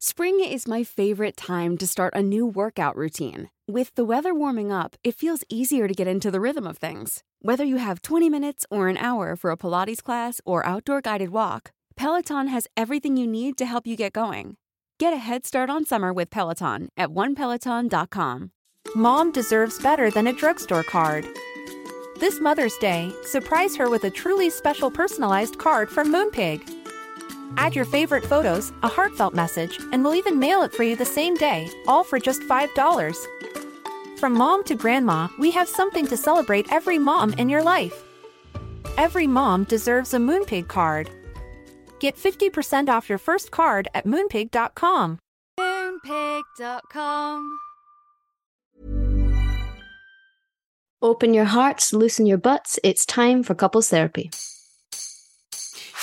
Spring is my favorite time to start a new workout routine. With the weather warming up, it feels easier to get into the rhythm of things. Whether you have 20 minutes or an hour for a Pilates class or outdoor guided walk, Peloton has everything you need to help you get going. Get a head start on summer with Peloton at onepeloton.com. Mom deserves better than a drugstore card. This Mother's Day, surprise her with a truly special personalized card from Moonpig. Add your favorite photos, a heartfelt message, and we'll even mail it for you the same day, all for just $5. From mom to grandma, we have something to celebrate every mom in your life. Every mom deserves a Moonpig card. Get 50% off your first card at moonpig.com. Moonpig.com. Open your hearts, loosen your butts. It's time for couples therapy.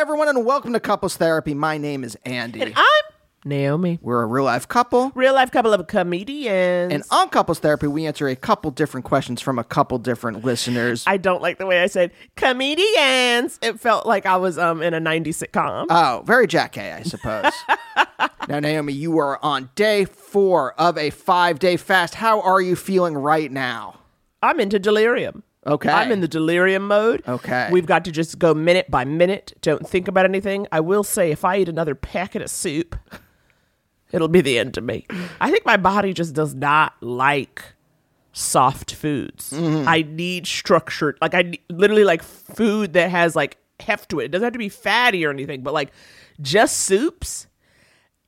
Everyone, and welcome to Couples Therapy. My name is Andy. And I'm Naomi. We're a real life couple. Real life couple of comedians. And on Couples Therapy, we answer a couple different questions from a couple different listeners. I don't like the way I said comedians. It felt like I was um in a 90s sitcom. oh, very Jack K, I suppose. now, Naomi, you are on day four of a five day fast. How are you feeling right now? I'm into delirium. Okay. I'm in the delirium mode. Okay. We've got to just go minute by minute. Don't think about anything. I will say, if I eat another packet of soup, it'll be the end of me. I think my body just does not like soft foods. Mm-hmm. I need structured, like, I literally like food that has like heft to it. It doesn't have to be fatty or anything, but like just soups.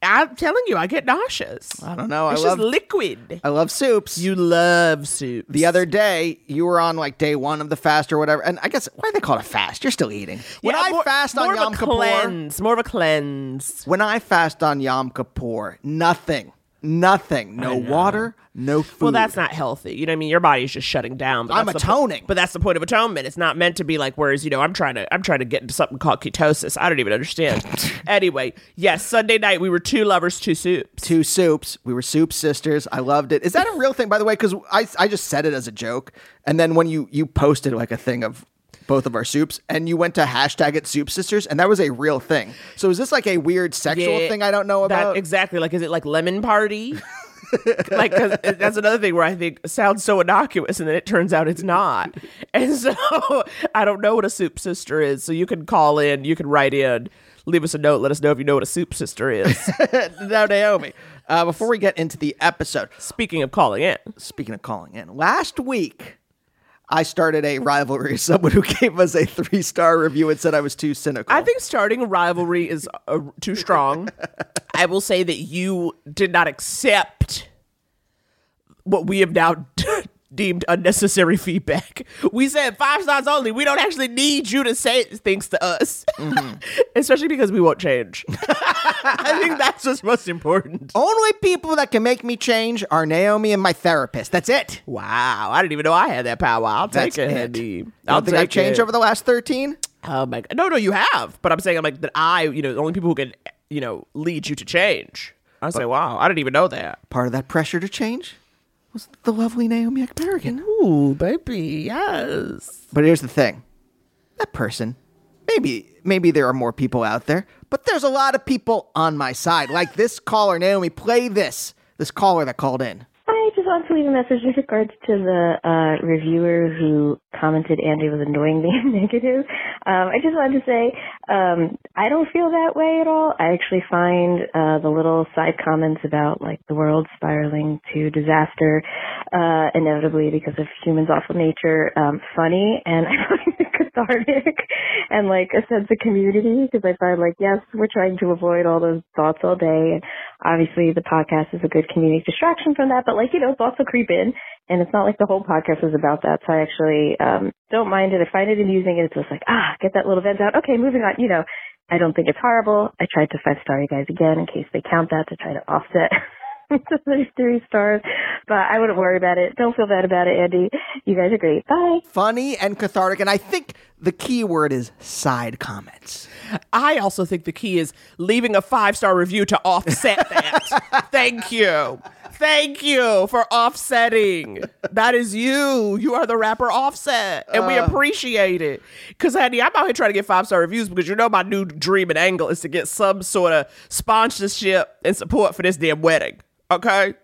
I'm telling you, I get nauseous. I don't know. It's I love just liquid. I love soups. You love soup. the other day, you were on like day one of the fast or whatever. And I guess, why do they call it a fast? You're still eating. When I fast on more Yom of a Kippur, cleanse, more of a cleanse. when I fast on Yom Kippur, nothing, nothing, no water, no food. Well, that's not healthy. You know what I mean? Your body's just shutting down. But I'm the po- atoning. but that's the point of atonement. It's not meant to be like whereas, you know, I'm trying to I'm trying to get into something called ketosis. I don't even understand. anyway, yes, Sunday night we were two lovers, two soups. two soups. We were soup sisters. I loved it. Is that a real thing, by the way? Because I, I just said it as a joke, and then when you you posted like a thing of both of our soups, and you went to hashtag it soup sisters, and that was a real thing. So is this like a weird sexual Yeah, thing I don't know that- about? exactly. Like, is it like lemon party? like, 'cause that's another thing where I think it sounds so innocuous, and then it turns out it's not. And so I don't know what a soup sister is. So you can call in, you can write in, leave us a note, let us know if you know what a soup sister is. now, Naomi. Uh, before we get into the episode, Speaking of calling in, speaking of calling in, last week I started a rivalry. Someone who gave us a three star review and said I was too cynical. I think starting a rivalry is uh, too strong. I will say that you did not accept what we have now deemed unnecessary feedback. We said five stars only. We don't actually need you to say things to us, mm-hmm. especially because we won't change. I think that's what's most important. only people that can make me change are Naomi and my therapist. That's it. Wow, I didn't even know I had that power. I'll take That's it, it. Andy. I'll don't think I've changed it. over the last 13? Oh my god. No, no, you have. But I'm saying I'm like that I, you know, the only people who can, you know, lead you to change. I say, wow, I didn't even know that. Part of that pressure to change was the lovely Naomi Ekperigin. Ooh, baby, yes. But here's the thing. That person, maybe maybe there are more people out there, but there's a lot of people on my side. Like this caller, Naomi, play this. This caller that called in. Wanted to leave a message with regards to the uh, reviewer who commented Andy was annoyingly negative. Um, I just wanted to say um, I don't feel that way at all. I actually find uh, the little side comments about like the world spiraling to disaster uh, inevitably because of humans' awful nature um, funny, and I find it cathartic and like a sense of community because I find like yes, we're trying to avoid all those thoughts all day, and obviously the podcast is a good comedic distraction from that, but like, you know, will creep in and it's not like the whole podcast is about that. So I actually, um, don't mind it. I find it amusing it's just like, ah, get that little vent out. Okay, moving on, you know, I don't think it's horrible. I tried to five star you guys again in case they count that to try to offset the three stars, but I wouldn't worry about it. Don't feel bad about it, Andy. You guys are great. Bye. Funny and cathartic, and I think the key word is side comments. I also think the key is leaving a five star review to offset that. Thank you. Thank you for offsetting. That is you. You are the rapper Offset, and we uh. appreciate it. Because, honey, I'm out here trying to get five star reviews because you know my new dream and angle is to get some sort of sponsorship and support for this damn wedding. Okay,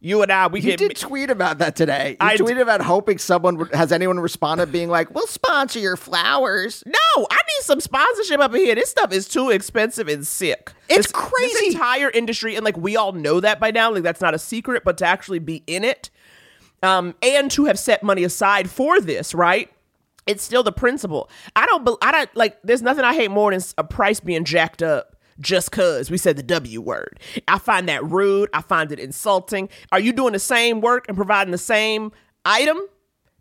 you and I, we You did tweet about that today. You I d- tweeted about hoping someone would- has anyone responded being like, "We'll sponsor your flowers." No, I need some sponsorship up in here. This stuff is too expensive and sick. It's This- crazy. This entire industry, and like we all know that by now. Like that's not a secret, but to actually be in it, um, and to have set money aside for this, right? It's still the principle. I don't. I don't like. There's nothing I hate more than a price being jacked up. Just cause we said the W word. I find that rude. I find it insulting. Are you doing the same work and providing the same item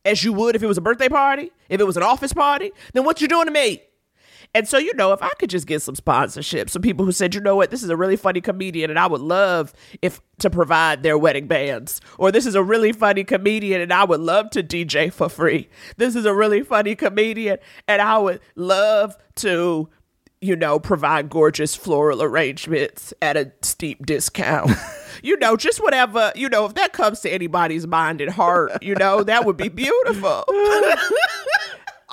as you would if it was a birthday party? If it was an office party? Then what you doing to me? And so, you know, if I could just get some sponsorship, some people who said, you know what, this is a really funny comedian and I would love if to provide their wedding bands. Or this is a really funny comedian and I would love to DJ for free. This is a really funny comedian and I would love to, you know, provide gorgeous floral arrangements at a steep discount. you know, just whatever, you know, if that comes to anybody's mind and heart, you know, that would be beautiful.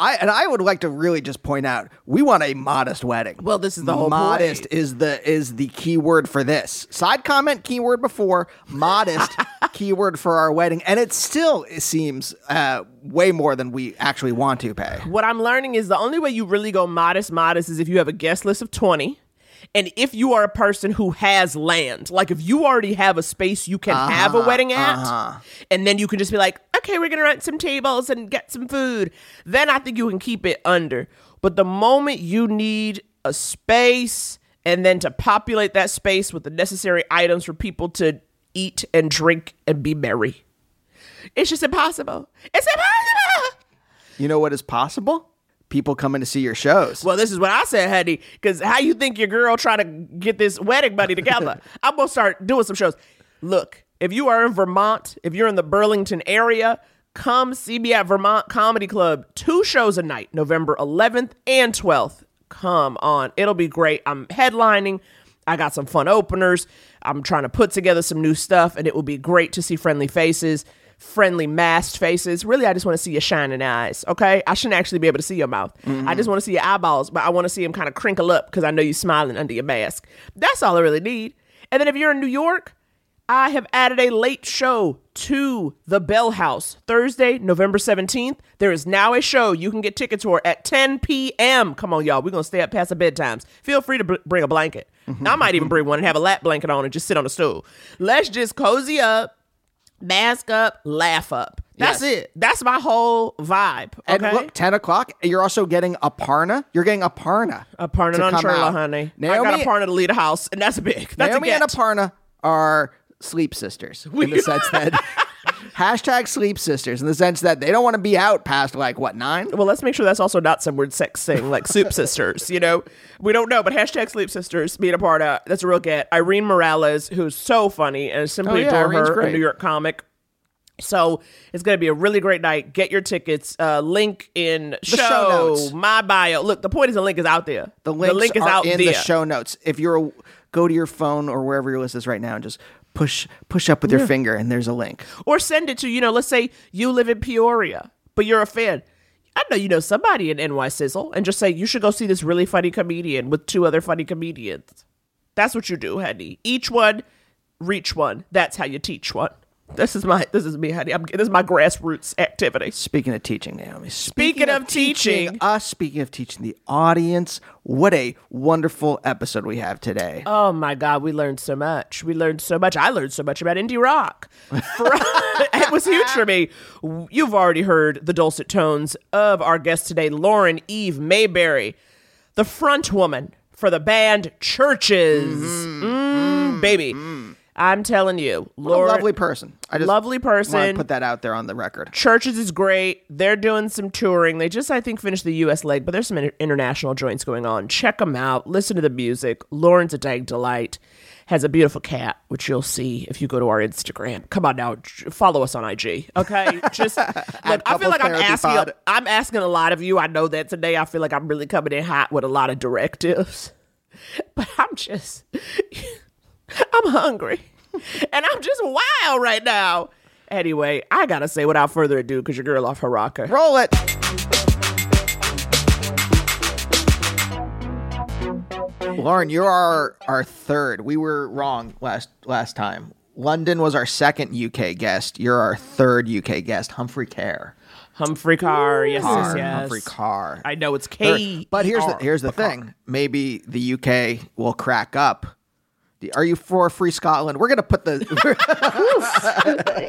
I and I would like to really just point out we want a modest wedding. Well, this is the whole modest point. is the is the key word for this. Side comment keyword before modest keyword for our wedding, and it still seems uh, way more than we actually want to pay. What I'm learning is the only way you really go modest, modest is if you have a guest list of 20. And if you are a person who has land, like if you already have a space you can have a wedding at, and then you can just be like, okay, we're going to rent some tables and get some food, then I think you can keep it under. But the moment you need a space and then to populate that space with the necessary items for people to eat and drink and be merry, it's just impossible. It's impossible. You know what is possible? People coming to see your shows. Well, this is what I said, honey. Because how you think your girl trying to get this wedding money together? I'm gonna start doing some shows. Look, if you are in Vermont, if you're in the Burlington area, come see me at Vermont Comedy Club. Two shows a night, November 11th and 12th. Come on, it'll be great. I'm headlining. I got some fun openers. I'm trying to put together some new stuff, and it will be great to see friendly faces, friendly masked faces. Really, I just want to see your shining eyes. Okay, I shouldn't actually be able to see your mouth. I just want to see your eyeballs, but I want to see them kind of crinkle up because I know you're smiling under your mask. That's all I really need. And then if you're in New York, I have added a late show to the Bell House Thursday, November 17th. There is now a show you can get tickets for at 10 p.m. Come on, y'all. We're going to stay up past the bedtimes. Feel free to br- bring a blanket. Mm-hmm. I might even bring one and have a lap blanket on and just sit on the stool. Let's just cozy up, mask up, laugh up. That's Yes. it. That's my whole vibe. And Okay. look, 10 o'clock, you're also getting Aparna. You're getting Aparna. a to on out. honey. I Naomi, got a partner to lead a house, and that's big. That's Naomi a and get. Aparna are sleep sisters in the sense that hashtag sleep sisters in the sense that they don't want to be out past like what nine. Well, let's make sure that's also not some weird sex thing like Soup Sisters. You know, we don't know, but hashtag Sleep Sisters being a part of that's a real get. Irene Morales, who's so funny and simply Oh, yeah, adore Irene's her, a. New York comic. So it's gonna be a really great night. Get your tickets. Uh, link in show, show notes. my bio. Look, the point is the link is out there. The links link is out in there. the show notes. If you're a, go to your phone or wherever your list is right now and just push push up with your finger and there's a link. or send it to you know let's say you live in peoria but you're a fan. I know you know somebody in ny sizzle and just say you should go see this really funny comedian with two other funny comedians. That's what you do honey. Each one reach one. That's how you teach one this is my this is me honey I'm, this is my grassroots activity Speaking of teaching, Naomi. Speaking of teaching- us. Uh, speaking of teaching the audience, what a wonderful episode we have today. Oh my God, we learned so much. We learned so much. I learned so much about indie rock. For- it was huge for me. You've already heard the dulcet tones of our guest today, Lauren Eve Mayberry, the front woman for the band Chvrches. Mm-hmm. Mm, baby. Mm-hmm. I'm telling you, What a Lord, lovely person. I just lovely want person. to put that out there on the record. Chvrches is great. They're doing some touring. They just, I think, finished the U.S. leg, but there's some inter- international joints going on. Check them out. Listen to the music. Lauren's a dang delight. Has a beautiful cat, which you'll see if you go to our Instagram. Come on now, follow us on IG. Okay, just look. I feel like I'm asking. Pod. I'm asking a lot of you. I know that today. I feel like I'm really coming in hot with a lot of directives, but I'm just. I'm hungry, and I'm just wild right now. Anyway, I gotta say without further ado, because your girl off her rocker. Roll it. Lauren, you're our, our third. We were wrong last last time. London was our second UK guest. You're our third UK guest, Humphrey Ker. Humphrey Ker, yes, Ker, yes, yes. Humphrey Ker. I know it's Third. K. But here's the here's the thing. Maybe the UK will crack up. The- Are you for free Scotland? We're gonna put the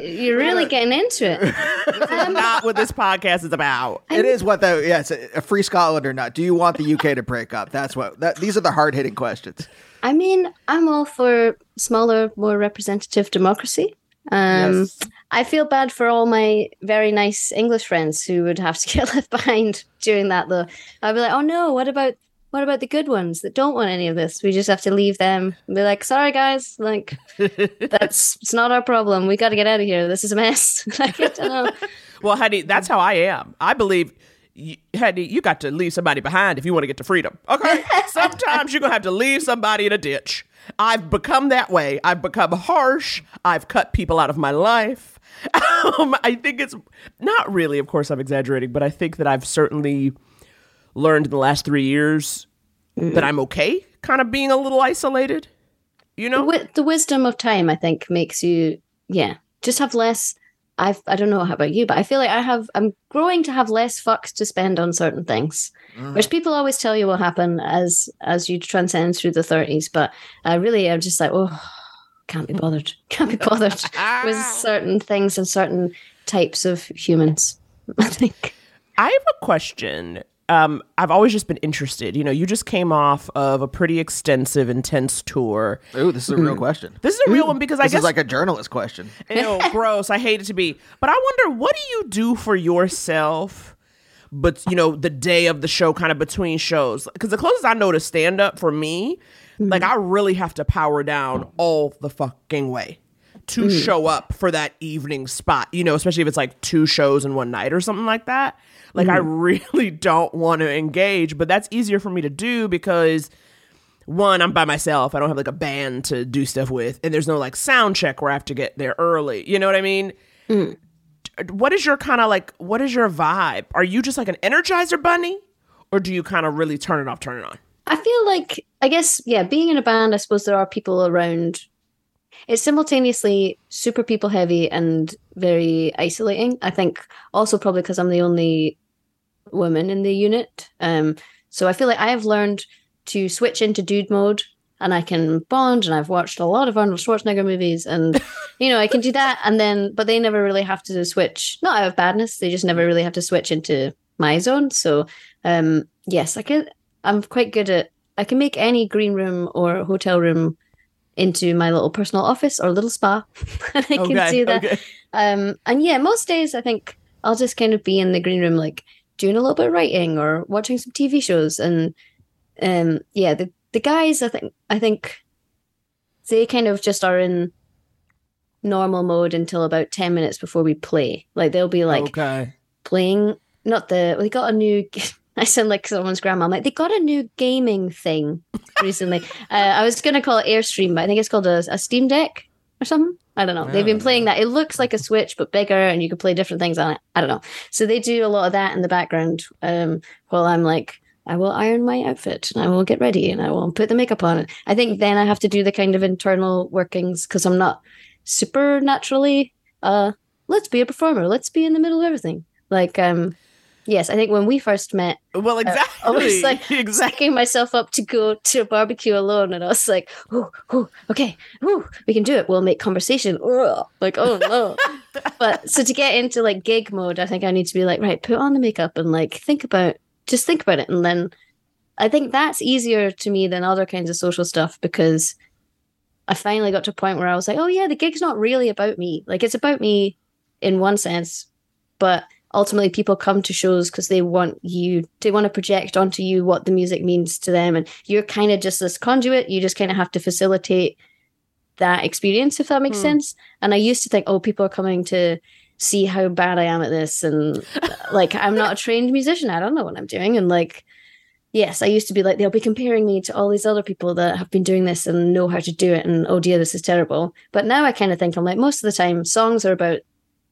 You're really getting into it. Not what this podcast is about. It is what the yes, a a free Scotland or not. Do you want the UK to break up? That's what that these are the hard hitting questions. I mean, I'm all for smaller, more representative democracy. Um, Yes. I feel bad for all my very nice English friends who would have to get left behind during that. Though I'd be like, "Oh no, what about what about the good ones that don't want any of this? We just have to leave them and be like, sorry guys, like that's it's not our problem. We got to get out of here. This is a mess." like, I don't know. Well, Hetty, that's how I am. I believe, you, Hetty, you got to leave somebody behind if you want to get to freedom. Okay? Sometimes you're going to have to leave somebody in a ditch. I've become that way. I've become harsh. I've cut people out of my life. Um, I think it's not really, of course, I'm exaggerating, but I think that I've certainly learned in the last three years mm. that I'm okay kind of being a little isolated. You know? Wi- the wisdom of time, I think, makes you, yeah, just have less. I've, I don't know how about you, but I feel like I have, I'm growing to have less fucks to spend on certain things, mm-hmm. which people always tell you will happen as as you transcend through the 30s. But I really, I'm just like, oh, can't be bothered, can't be bothered with certain things and certain types of humans. I think. I have a question. Um, I've always just been interested. You know, you just came off of a pretty extensive, intense tour. Ooh, this is a real question. This is a real one because I This guess is like a journalist question. Ew, gross. I hate it to be. But I wonder, what do you do for yourself? But you know, the day of the show, kind of between shows, because the closest I know to stand up for me, like I really have to power down all the fucking way to mm. show up for that evening spot. You know, especially if it's like two shows in one night or something like that. Like I mm. really don't want to engage, but that's easier for me to do because one, I'm by myself. I don't have like a band to do stuff with, and there's no like sound check where I have to get there early. You know what I mean? D- What is your kind of like? What is your vibe? Are you just like an Energizer bunny, or do you kind of really turn it off, turn it on? I feel like, I guess, yeah, being in a band, I suppose there are people around. It's simultaneously super people heavy and very isolating. I think also probably because I'm the only woman in the unit. Um, so I feel like I have learned to switch into dude mode and I can bond and I've watched a lot of Arnold Schwarzenegger movies and you know I can do that and then but they never really have to switch not out of badness they just never really have to switch into my zone so um yes I can I'm quite good at I can make any green room or hotel room into my little personal office or little spa and I can do that okay. um, and yeah, most days I think I'll just kind of be in the green room, like doing a little bit of writing or watching some TV shows. And um, yeah, the the guys, I think, I think they kind of just are in normal mode until about ten minutes before we play. Like they'll be like okay. playing, not the. we got a new. I sound like someone's grandma. I'm like, they got a new gaming thing recently. uh, I was going to call it Airstream, but I think it's called a, a Steam Deck or something. I don't know. They've been playing that. It looks like a Switch, but bigger, and you can play different things on it. I don't know. So they do a lot of that in the background um, while I'm like, I will iron my outfit and I will get ready and I will put the makeup on. I think then I have to do the kind of internal workings because I'm not super naturally, uh, let's be a performer. Let's be in the middle of everything. Like, um, yes, I think when we first met, Well, exactly, I exactly. was like exactly. myself up to go to a barbecue alone, and I was like, "Oh, oh, okay, oh, we can do it. We'll make conversation." Ugh. Like, oh no! but so to get into like gig mode, I think I need to be like, right, put on the makeup and like think about, just think about it, and then I think that's easier to me than other kinds of social stuff because I finally got to a point where I was like, oh yeah, the gig's not really about me. Like it's about me in one sense, but ultimately people come to shows because they want you they want to project onto you what the music means to them. And you're kind of just this conduit. You just kind of have to facilitate that experience if that makes hmm. sense. And i used to think oh people are coming to see how bad i am at this. And like i'm not a trained musician. I don't know what i'm doing. And like yes i used to be like they'll be comparing me to all these other people that have been doing this and know how to do it. And oh dear this is terrible. But now i kind of think i'm like most of the time songs are about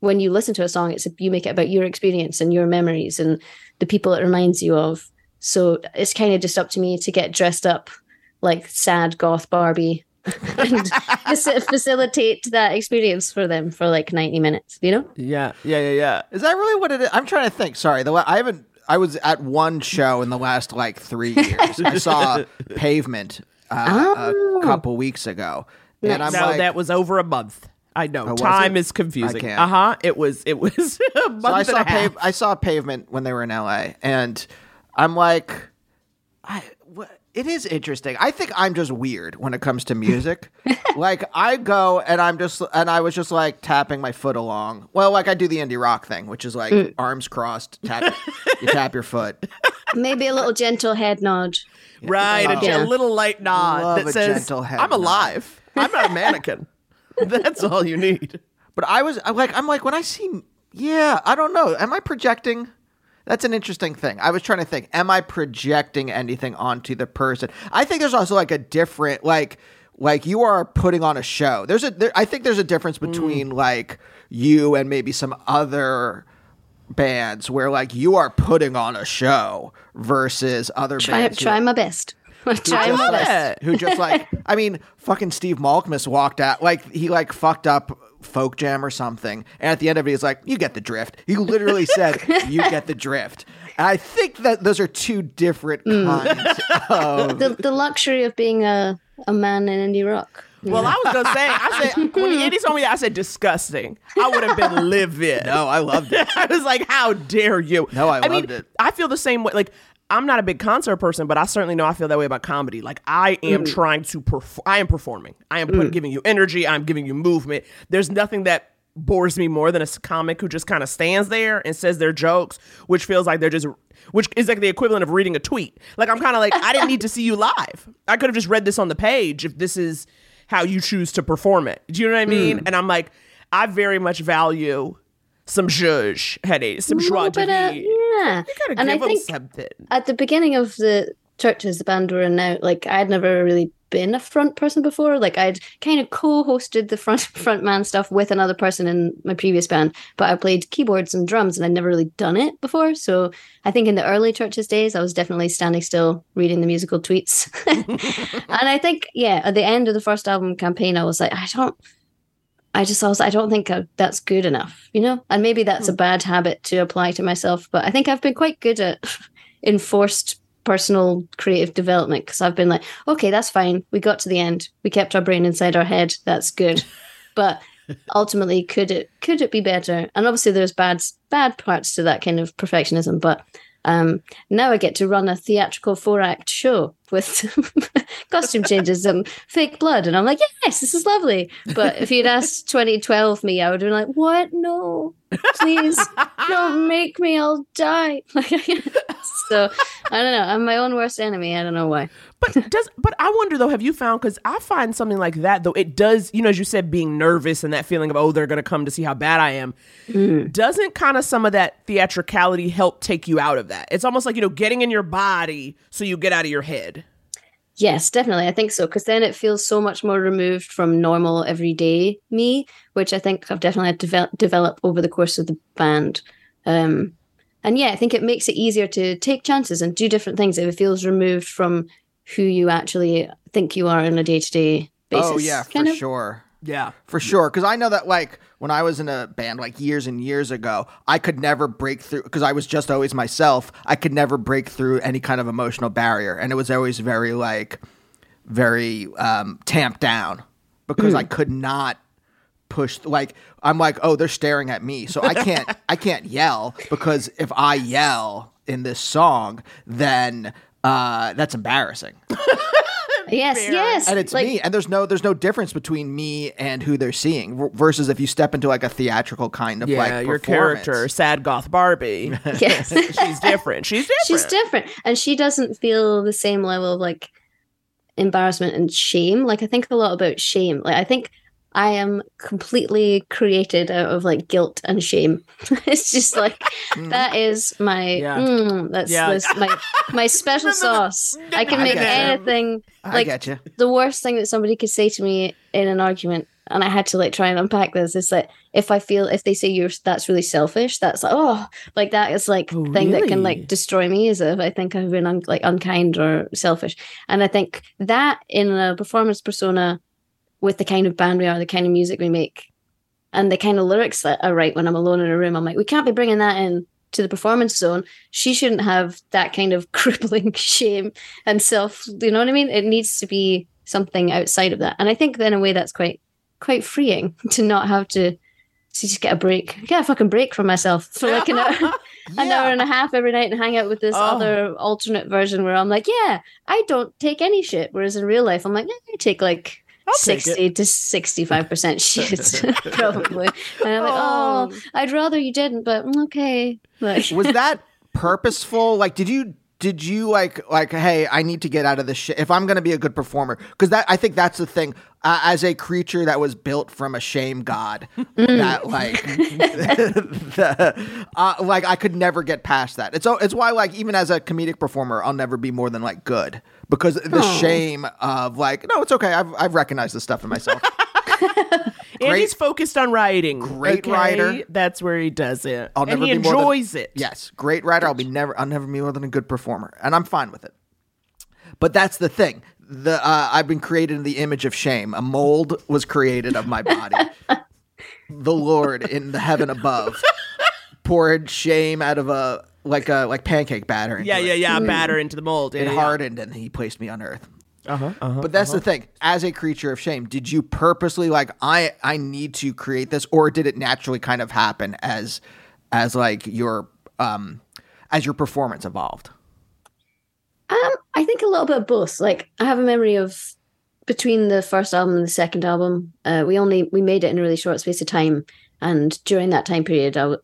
when you listen to a song, it's you make it about your experience and your memories and the people it reminds you of. So it's kind of just up to me to get dressed up like sad goth Barbie and facilitate that experience for them for like 90 minutes, you know? Yeah, yeah, yeah, yeah. Is that really what it is? I'm trying to think. Sorry, the la- I haven't. I was at one show in the last like three years. I saw Pavement uh, Oh. a couple weeks ago, and I'm Nice. No, like, that was over a month. I know. was Time it? is confusing. Uh huh. It was. It was a month so I and saw a half. I saw Pavement when they were in LA, and I'm like, I. What, it is interesting. I think I'm just weird when it comes to music. like I go and I'm just and I was just like tapping my foot along. Well, like I do the indie rock thing, which is like Mm. arms crossed, tap you tap your foot. Maybe a little gentle head nod. Right, a, Yeah. a little light nod Love that a says, "I'm nod." alive. I'm not a mannequin." That's all you need. But I was I'm like I'm like when I see yeah, I don't know. Am I projecting? That's an interesting thing. I was trying to think, am I projecting anything onto the person? I think there's also like a different like like you are putting on a show. There's a there, I think there's a difference Mm. between like you and maybe some other bands where like you are putting on a show versus other Try, bands who- try my best. Try just my like- best. who just like I mean, fucking Steve Malkmus walked out like he like fucked up folk jam or something, and at the end of it, he's like, "You get the drift." He literally said, "You get the drift." And I think that those are two different Hmm. kinds of. The, the luxury of being a, a man in indie rock. Well, I was gonna say, I said when Andy told me that, I said disgusting. I would have been livid. No, I loved it. I was like, "How dare you?" No, I mean, loved it. I feel the same way. Like, I'm not a big concert person, but I certainly know I feel that way about comedy. Like, I am Mm. trying to perform. I am performing. I am putting, giving you energy. I'm giving you movement. There's nothing that bores me more than a comic who just kind of stands there and says their jokes, which feels like they're just. Which is like the equivalent of reading a tweet. Like I'm kind of like I didn't need to see you live. I could have just read this on the page if this is how you choose to perform it. Do you know what I mean? And I'm like, I very much value some zhuzh, headache, some joie No, de uh, vivre. yeah. You gotta And I give them think something. at the beginning of the Chvrches the band were in now like i'd never really been a front person before like i'd kind of co-hosted the front front man stuff with another person in my previous band but i played keyboards and drums and i'd never really done it before so i think in the early Chvrches days i was definitely standing still reading the musical tweets and i think yeah at the end of the first album campaign i was like i don't I just also I don't think I, that's good enough, you know. And maybe that's a bad habit to apply to myself, but I think I've been quite good at enforced personal creative development because I've been like, okay, that's fine. We got to the end. We kept our brain inside our head. That's good. but ultimately, could it could it be better? And obviously, there's bad bad parts to that kind of perfectionism, but. Um, now I get to run a theatrical four act show with costume changes and fake blood, and I'm like, yes, this is lovely. But if you'd asked 2012 me, I would have been like, what? No, please don't make me. I'll die. so I don't know. I'm my own worst enemy. I don't know why. But does but I wonder though, have you found because I find something like that though, it does, you know, as you said, being nervous and that feeling of, oh, they're gonna come to see how bad I am. Mm-hmm. Doesn't kind of some of that theatricality help take you out of that? It's almost like, you know, getting in your body so you get out of your head. Yes, definitely. I think so. Because then it feels so much more removed from normal everyday me, which I think I've definitely had to develop, develop over the course of the band. Um, and yeah, I think it makes it easier to take chances and do different things if it feels removed from who you actually think you are on a day to day basis. Oh yeah, for of. sure. Yeah. For sure, because I know that like when I was in a band like years and years ago, I could never break through because I was just always myself. I could never break through any kind of emotional barrier, and it was always very like very um, tamped down because I could not push. Like I'm like, oh, they're staring at me, so I can't I can't yell because if I yell in this song, then uh, that's embarrassing. Yes, Fair. yes. and it's like, me and there's no there's no difference between me and who they're seeing v- versus if you step into like a theatrical kind of Yeah, like your character, sad goth Barbie. Yes. She's different. She's different. She's different. And she doesn't feel the same level of like embarrassment and shame. Like I think a lot about shame. Like I think I am completely created out of like guilt and shame. it's just like that is my Yeah. mm, that's, Yeah. that's my my special sauce. I can make you. anything I like get you. the worst thing that somebody could say to me in an argument and I had to like try and unpack this is that if I feel if they say you're that's really selfish, that's like oh like that is like Oh, thing that can like destroy me is if I think I've been un- like unkind or selfish. And I think that in a performance persona with the kind of band we are, the kind of music we make, and the kind of lyrics that I write when I'm alone in a room, I'm like, we can't be bringing that in to the performance zone. She shouldn't have that kind of crippling shame and self. You know what I mean? It needs to be something outside of that. And I think in a way that's quite quite freeing to not have to to just get a break, get a fucking break from myself for like an hour, an hour and a half every night and hang out with this Oh. other alternate version where I'm like, yeah, I don't take any shit. Whereas in real life, I'm like, eh, I take like I'll 60 to 65% shit, probably. And I'm like, oh, I'd rather you didn't, but mm, okay. Like, was that purposeful like did you did you like like hey i need to get out of this shit if i'm gonna be a good performer because that i think that's the thing uh, as a creature that was built from a shame god that like the, uh, like i could never get past that. It's it's why like even as a comedic performer i'll never be more than like good because the shame of like no it's okay i've, I've recognized this stuff in myself Andy's focused on writing. Great okay? writer. That's where he does it. I'll and never he be more than- enjoys it. Yes, great writer. I'll be never. I'll never be more than a good performer, and I'm fine with it. But that's the thing. The uh, I've been created in the image of shame. A mold was created of my body. the Lord in the heaven above poured shame out of a like a like pancake batter. into Yeah, yeah, yeah. Batter into the mold. It Yeah, yeah. hardened, and he placed me on earth. Uh-huh, uh-huh, But that's the thing. As a creature of shame, did you purposely like I I need to create this, or did it naturally kind of happen as as like your um as your performance evolved? Um, I think a little bit of both. Like I have a memory of between the first album and the second album, uh, we only we made it in a really short space of time, and during that time period, I w-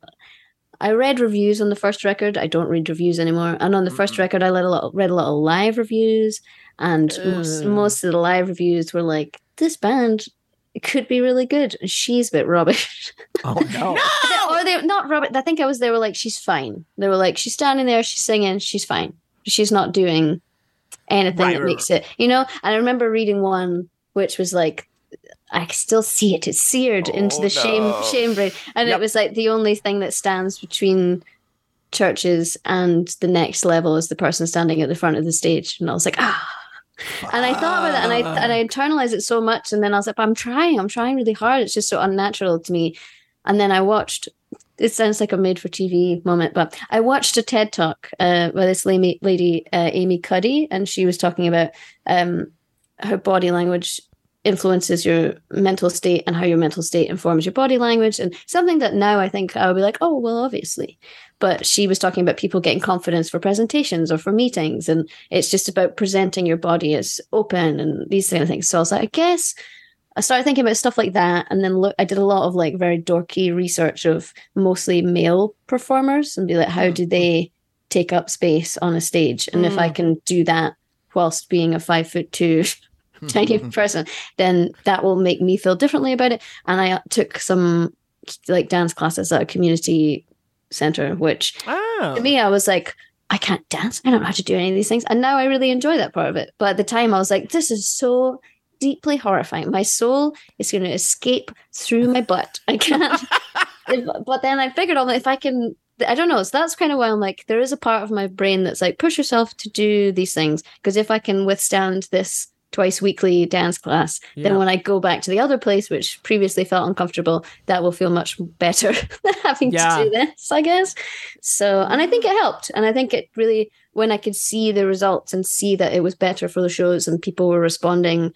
I read reviews on the first record. I don't read reviews anymore. And on the first record, I read a lot read a lot of live reviews, and most, most of the live reviews were like, "This band could be really good. She's a bit rubbish." Oh no. no! or they not rubbish. I think I was. They were like, "She's fine." They were like, "She's standing there. She's singing. She's fine. She's not doing anything Right, that right, makes it." You know. And I remember reading one which was like. I can still see it. It's seared into the shame shame brain, and Yep. it was like the only thing that stands between Chvrches and the next level is the person standing at the front of the stage. And I was like, ah. And I thought about that, and I and I internalized it so much, and then I was like, I'm trying, I'm trying really hard. It's just so unnatural to me. And then I watched. It sounds like a made-for-TV moment, but I watched a TED talk uh, by this lady, lady uh, Amy Cuddy, and she was talking about um, how body language influences your mental state and how your mental state informs your body language and something that now I think I would be like, oh well obviously. But she was talking about people getting confidence for presentations or for meetings and it's just about presenting your body as open and these kind of things. So I was like, I guess I started thinking about stuff like that and then look I did a lot of like very dorky research of mostly male performers and be like, how do they take up space on a stage? And if I mm. can do that whilst being a five foot two tiny person, then that will make me feel differently about it. And I took some like dance classes at a community center, which Oh. to me, oh. I was like, I can't dance. I don't know how to do any of these things. And now I really enjoy that part of it. But at the time, I was like, this is so deeply horrifying. My soul is going to escape through my butt. I can't. But then I figured out that if I can, I don't know. So that's kind of why I'm like, there is a part of my brain that's like, push yourself to do these things. Because if I can withstand this twice weekly dance class, Yeah. then when I go back to the other place, which previously felt uncomfortable, that will feel much better than having Yeah. to do this, I guess. So, and I think it helped. And I think it really, when I could see the results and see that it was better for the shows and people were responding,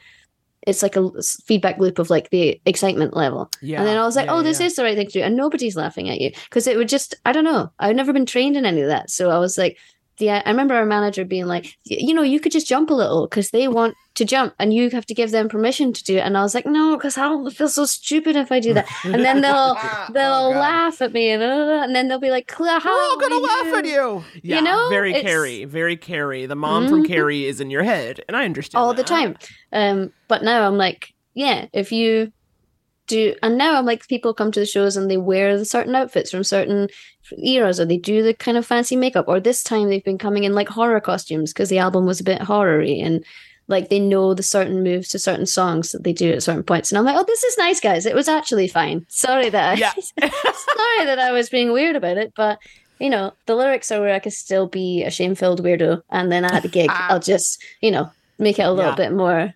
it's like a feedback loop of like the excitement level. Yeah, And then I was like, oh, yeah, oh, this yeah. is the right thing to do. And nobody's laughing at you because it would just, I don't know. I've never been trained in any of that. So I was like, yeah, I remember our manager being like, you know, you could just jump a little because they want to jump and you have to give them permission to do it. And I was like, no, because I'll feel so stupid if I do that. And then they'll they'll Oh, laugh at me and, uh, and then they'll be like, Claire, We're all gonna laugh at you. Yeah, know, very it's- Carrie, very Carrie. The mom from Carrie is in your head, and I understand all the time. Um, but now I'm like, yeah, if you do, and now I'm like, people come to the shows and they wear the certain outfits from certain eras, or they do the kind of fancy makeup, or this time they've been coming in like horror costumes because the album was a bit horror-y and like they know the certain moves to certain songs that they do at certain points. And I'm like, oh, this is nice, guys. It was actually fine. Sorry that I, Yeah. sorry that I was being weird about it, but you know, the lyrics are where I could still be a shame-filled weirdo, and then at the gig, ah. I'll just, you know, make it a little Yeah. bit more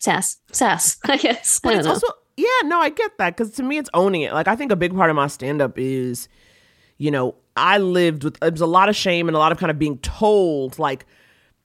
sass, sass. I guess. I But don't it's know. also yeah, no, I get that because to me it's owning it. Like I think a big part of my stand up is, you know, I lived with there was a lot of shame and a lot of kind of being told like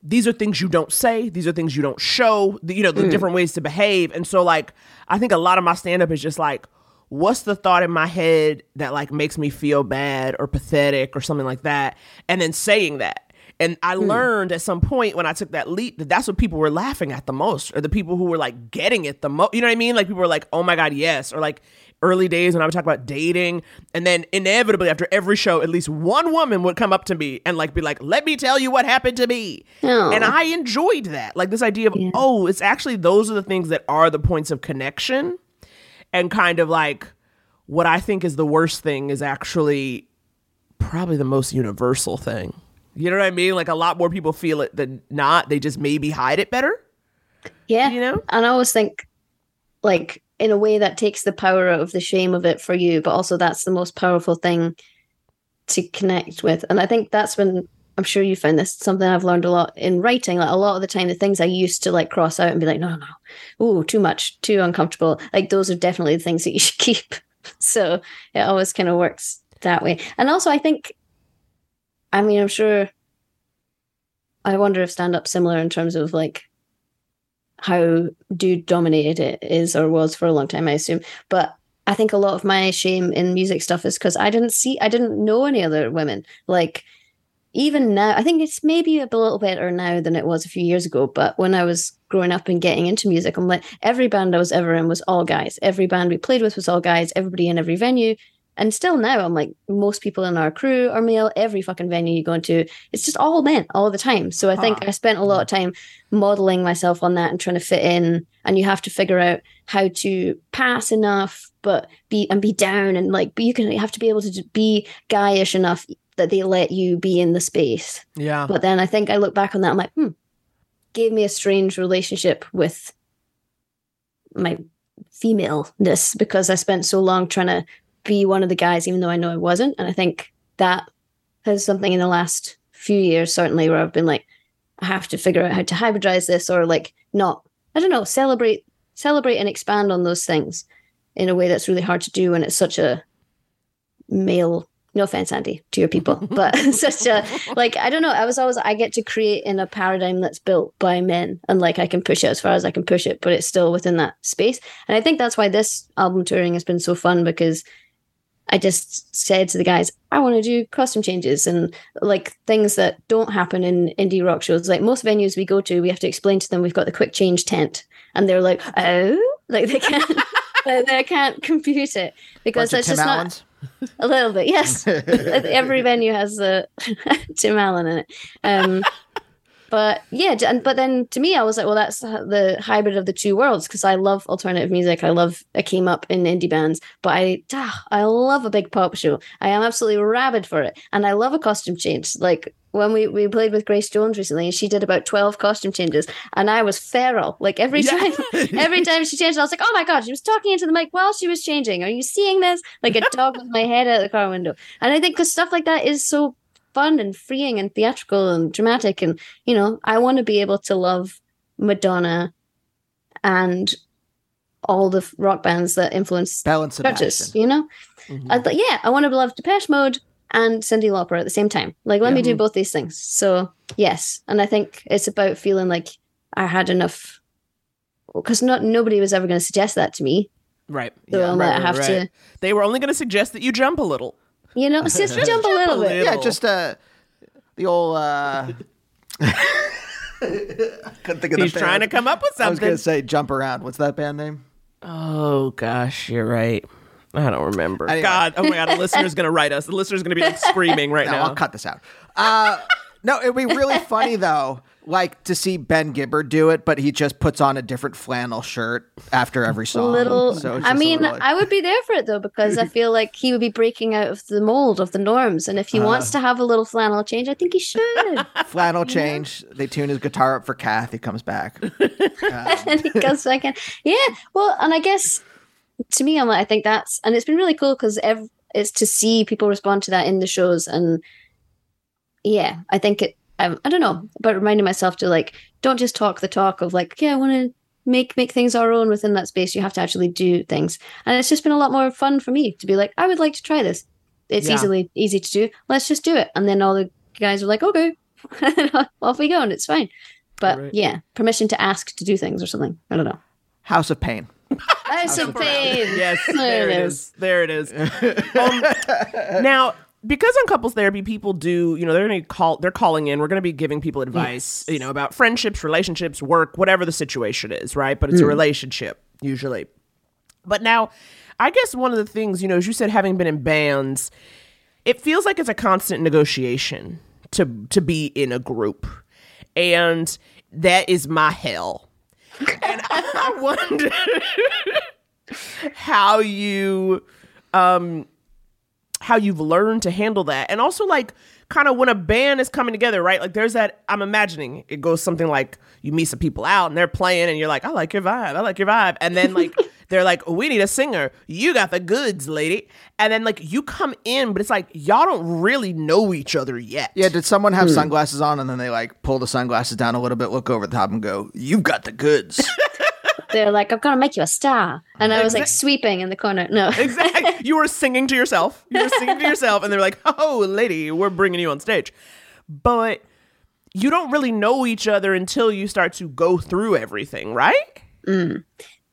these are things you don't say, these are things you don't show, the- you know, the hmm. different ways to behave. And so like I think a lot of my stand up is just like what's the thought in my head that like makes me feel bad or pathetic or something like that and then saying that. And I hmm. learned at some point when I took that leap that that's what people were laughing at the most, or the people who were like getting it the most. You know what I mean? Like people were like, "Oh my god, yes!" Or like early days when I would talk about dating, and then inevitably after every show, at least one woman would come up to me and like be like, "Let me tell you what happened to me," Oh. and I enjoyed that. Like this idea of, oh, it's actually those are the things that are the points of connection, and kind of like what I think is the worst thing is actually probably the most universal thing. You know what I mean? Like a lot more people feel it than not. They just maybe hide it better. Yeah. You know? And I always think, like, in a way that takes the power out of the shame of it for you, but also that's the most powerful thing to connect with. And I think that's when I'm sure you find this something I've learned a lot in writing. Like a lot of the time, the things I used to like cross out and be like, no, no, no, oh, too much, too uncomfortable. Like those are definitely the things that you should keep. so it always kind of works that way. And also, I think, I mean, I'm sure. I wonder if stand up similar in terms of like how dude dominated it is or was for a long time, I assume. But I think a lot of my shame in music stuff is because I didn't see, I didn't know any other women. Like, even now, I think it's maybe a little better now than it was a few years ago. But when I was growing up and getting into music, I'm like, every band I was ever in was all guys. Every band we played with was all guys. Everybody in every venue. And still now, I'm like, most people in our crew are male. Every fucking venue you go into, it's just all men all the time. So I think I spent a lot of time modeling myself on that and trying to fit in. And you have to figure out how to pass enough, but be and be down and like, but you can you have to be able to be guyish enough that they let you be in the space. Yeah. But then I think I look back on that, I'm like, hmm, gave me a strange relationship with my femaleness because I spent so long trying to be one of the guys, even though I know I wasn't. And I think that has something in the last few years, certainly, where I've been like, I have to figure out how to hybridize this or like not, I don't know, celebrate, celebrate and expand on those things in a way that's really hard to do when it's such a male no offense andy to your people but such a like i don't know i was always i get to create in a paradigm that's built by men and like i can push it as far as i can push it but it's still within that space and i think that's why this album touring has been so fun because i just said to the guys i want to do costume changes and like things that don't happen in indie rock shows like most venues we go to we have to explain to them we've got the quick change tent and they're like oh like they can't they can't compute it because Bunch of that's Tim just not a little bit, yes. Every venue has a Tim Allen in it. Um, but yeah, and but then to me, I was like, well, that's the hybrid of the two worlds because I love alternative music. I love. I came up in indie bands, but I ah, I love a big pop show. I am absolutely rabid for it, and I love a costume change. Like when we we played with Grace Jones recently, and she did about twelve costume changes, and I was feral. Like every Yeah. time, every time she changed, I was like, oh my god, she was talking into the mic while she was changing. Are you seeing this? Like a dog with my head out the car window. And I think because stuff like that is so fun and freeing and theatrical and dramatic, and you know, I want to be able to love Madonna and all the rock bands that influence Chvrches. Sebastian. You know, mm-hmm. I thought, yeah, I want to love Depeche Mode and Cyndi Lauper at the same time. Like, let me do both these things. So yes, and I think it's about feeling like I had enough because not nobody was ever going to suggest that to me. Right. So I might have to, They were only going to suggest that you jump a little. You know, just jump a little bit. Yeah, just uh the old. uh Couldn't think of He's the trying to come up with something. I was gonna say jump around. What's that band name? Oh gosh, you're right. I don't remember. Anyway. God, oh my God, the listener's gonna write us. The listener's gonna be like screaming right No, now. I'll cut this out. Uh, no, it'd be really funny though, like to see Ben Gibbard do it, but he just puts on a different flannel shirt after every song. little So i mean little- i would be there for it though because i feel like he would be breaking out of the mold of the norms and if he wants Uh-huh. to have a little flannel change i think he should flannel change. They tune his guitar up for Kath. He comes back. and he goes back in yeah well and i guess to me i'm like i think that's and it's been really cool because ev- it's to see people respond to that in the shows and yeah i think it um, i don't know but reminding myself to like don't just talk the talk of like yeah i want to make make things our own within that space you have to actually do things and it's just been a lot more fun for me to be like i would like to try this it's Yeah. easily easy to do let's just do it and then all the guys were like okay off we go and it's fine but Right. yeah permission to ask to do things or something i don't know House of Pain. House of Pain. Yes, There there it it is. There it is. Um, now, because on couples therapy, people do, you know, they're going to call, they're calling in. We're going to be giving people advice, you know, about friendships, relationships, work, whatever the situation is, right? But it's a relationship usually. But now, I guess one of the things, you know, as you said, having been in bands, it feels like it's a constant negotiation to to be in a group, and that is my hell. and I wonder how you um how you've learned to handle that. And also like kind of when a band is coming together right like there's that i'm imagining it goes something like you meet some people out and they're playing and you're like i like your vibe i like your vibe. And then like they're like we need a singer. You got the goods lady. And then like you come in but it's like y'all don't really know each other yet. Yeah, did someone have hmm. sunglasses on and then they like pull the sunglasses down a little bit, look over the top, and go, "You've got the goods." They're like, I'm gonna make you a star. And I was like sweeping in the corner. No. exactly. You were singing to yourself. You were singing to yourself, and they're like, "Oh, lady, we're bringing you on stage," but you don't really know each other until you start to go through everything, right?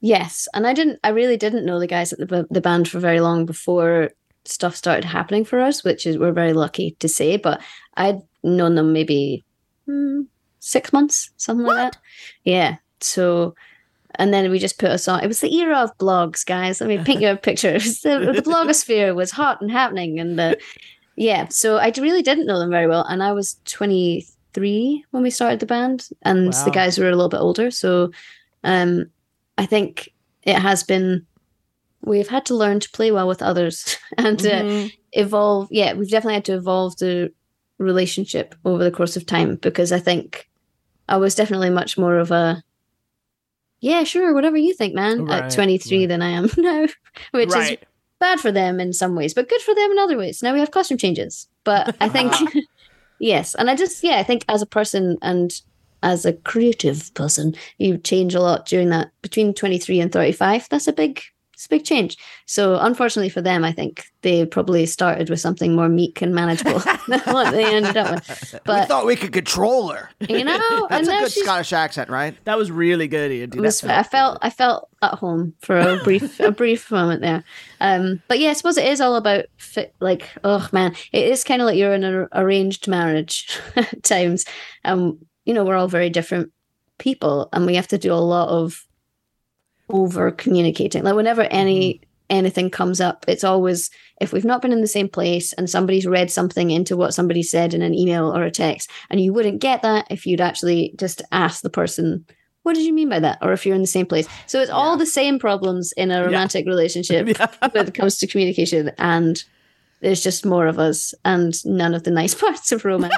Yes. And I didn't I really didn't know the guys at the the band for very long before stuff started happening for us, which is we're very lucky to say, but I'd known them maybe hmm, six months, something like that. Yeah. So and then we just put us on. It was the era of blogs, guys. Let me paint you a picture. The, the blogosphere was hot and happening, and uh, yeah. So I really didn't know them very well, and I was 23 when we started the band, and Wow. the guys were a little bit older. So, um, I think it has been. We've had to learn to play well with others and uh, evolve. Yeah, we've definitely had to evolve the relationship over the course of time because I think I was definitely much more of a yeah, sure, whatever you think, man, Right, at 23 than I am now, which is bad for them in some ways, but good for them in other ways. Now we have costume changes. But I think, yes. And I just, yeah, I think as a person and as a creative person, you change a lot during that between 23 and 35. That's a big, it's a big change. So unfortunately for them, I think they probably started with something more meek and manageable than what they ended up with. we thought we could control her. you know, That's and a good Scottish accent, right? That was really good, Andy. it was, That I felt I felt at home for a brief a brief moment there. Um, but yeah, I suppose it is all about fit. Like, oh man, it is kind of like you're in an arranged marriage at times. Um, you know, we're all very different people, and we have to do a lot of over communicating. Like whenever mm-hmm. any anything comes up, it's always if we've not been in the same place and somebody's read something into what somebody said in an email or a text, and you wouldn't get that if you'd actually just ask the person, what did you mean by that? Or if you're in the same place. So it's all the same problems in a romantic relationship when it comes to communication. And there's just more of us and none of the nice parts of romance.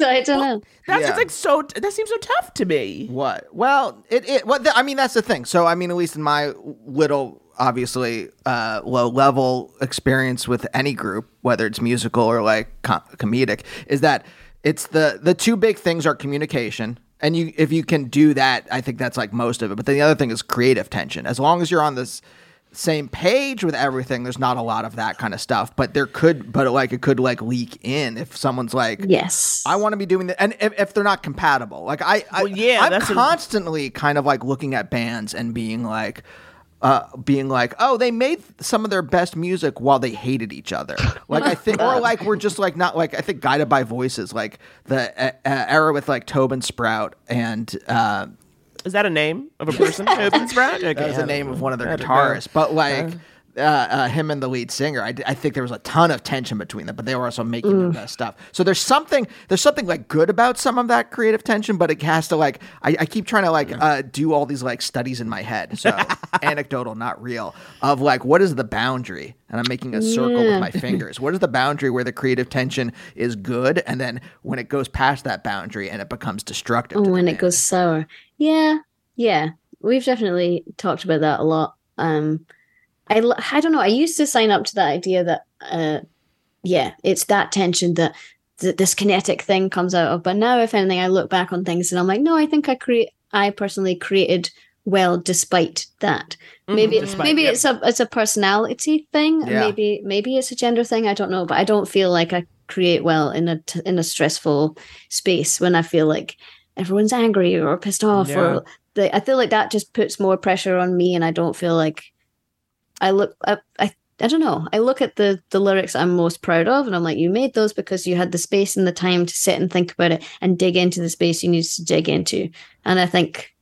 So I don't know. That's Yeah. it's like so. That seems so tough to me. What? Well, it it what I mean that's the thing. So I mean at least in my little obviously uh low level experience with any group, whether it's musical or like com- comedic, is that it's the the two big things are communication and you if you can do that, I think that's like most of it. But then the other thing is creative tension. As long as you're on this same page with everything, there's not a lot of that kind of stuff. But there could but like it could like leak in if someone's like Yes. I want to be doing that, and if, if they're not compatible, like I, I Well, yeah, I'm that's a- constantly kind of like looking at bands and being like, uh, being like, oh, they made some of their best music while they hated each other. Like I think, or like we're just like not like I think guided by voices, like the uh, uh, era with like Tobin Sprout and. Uh, Is that a name of a person? Tobin Sprout? Okay, that was I the name of one of their guitarists, but like uh, uh, him and the lead singer, I think there was a ton of tension between them, but they were also making Mm. the best stuff. So there's something there's something like good about some of that creative tension, but it has to like I, I keep trying to like uh, do all these like studies in my head, so anecdotal, not real, of like what is the boundary, and I'm making a circle with my fingers. What is the boundary where the creative tension is good, and then when it goes past that boundary and it becomes destructive. the when it goes sour. Yeah, yeah, we've definitely talked about that a lot. Um, I I don't know. I used to sign up to that idea that uh, yeah, it's that tension that this kinetic thing comes out of. But now, if anything, I look back on things and I'm like, no, I think I create. I personally created well despite that. Maybe Mm-hmm. Despite, maybe yep. it's a it's a personality thing. Yeah. Maybe maybe it's a gender thing. I don't know, but I don't feel like I create well in a t- in a stressful space when I feel like everyone's angry or pissed off Yeah. or the, I feel like that just puts more pressure on me, and I don't feel like I look. I, I I don't know. I look at the the lyrics I'm most proud of, and I'm like, you made those because you had the space and the time to sit and think about it and dig into the space you needed to dig into. And I think,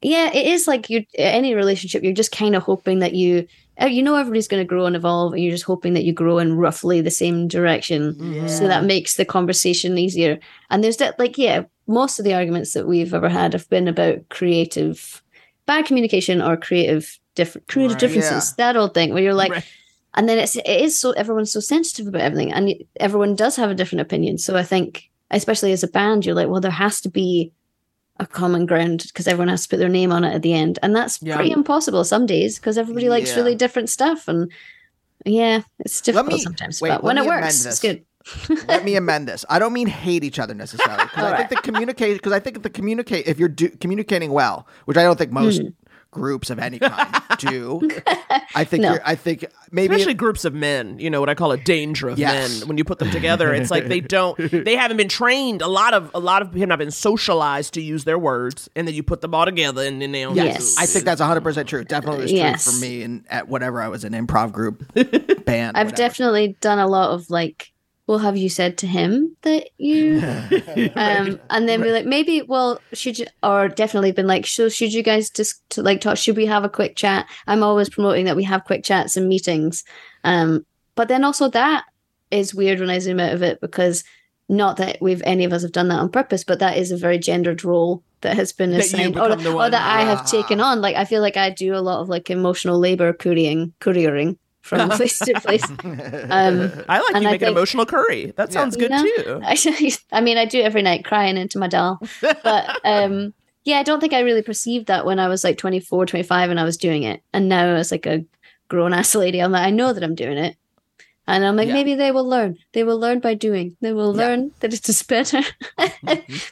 yeah, it is like you any relationship. You're just kind of hoping that you. uh, You know, everybody's going to grow and evolve, and you're just hoping that you grow in roughly the same direction. yeah. So that makes the conversation easier. And there's that, like, yeah, most of the arguments that we've ever had have been about creative, bad communication or creative different creative Right, differences. That old thing where you're like, Right. and then it's it is so everyone's so sensitive about everything, and everyone does have a different opinion. So I think, especially as a band, you're like, well, there has to be a common ground because everyone has to put their name on it at the end, and that's Yeah. pretty impossible some days because everybody likes Yeah. really different stuff, and yeah, it's difficult me- sometimes. wait, but when it works, it's good. Let me amend this. I don't mean hate each other necessarily because I think the communicate because I think the communicate if you're do, communicating well, which I don't think most Hmm. Groups of any kind do. I think No. you're, I think maybe Especially groups of men, you know what I call a danger of Yes. men. When you put them together, it's like they don't, they haven't been trained. A lot of a lot of people have not been socialized to use their words, and then you put them all together, and then they don't. Yes. I think that's 100 percent true. Definitely was Yes. true for me and at whatever I was an improv group band. I've whatever. definitely done a lot of like, well, have you said to him that you, um, and then be like, maybe, well, should you, or definitely been like, so should you guys just to like talk? Should we have a quick chat? I'm always promoting that we have quick chats and meetings, um, but then also that is weird when I zoom out of it because not that we've any of us have done that on purpose, but that is a very gendered role that has been assigned, or, become the or one- that I have taken on. Like I feel like I do a lot of like emotional labor couriering, couriering from place to place. Um, I like you I make an emotional curry. That sounds good you know, too. Actually, I mean, I do every night, crying into my doll. But um, yeah, I don't think I really perceived that when I was like 24, 25 and I was doing it. And now as like a grown ass lady, I'm like, I know that I'm doing it. And I'm like, Yeah. maybe they will learn. They will learn by doing. They will Yeah. learn that it is better.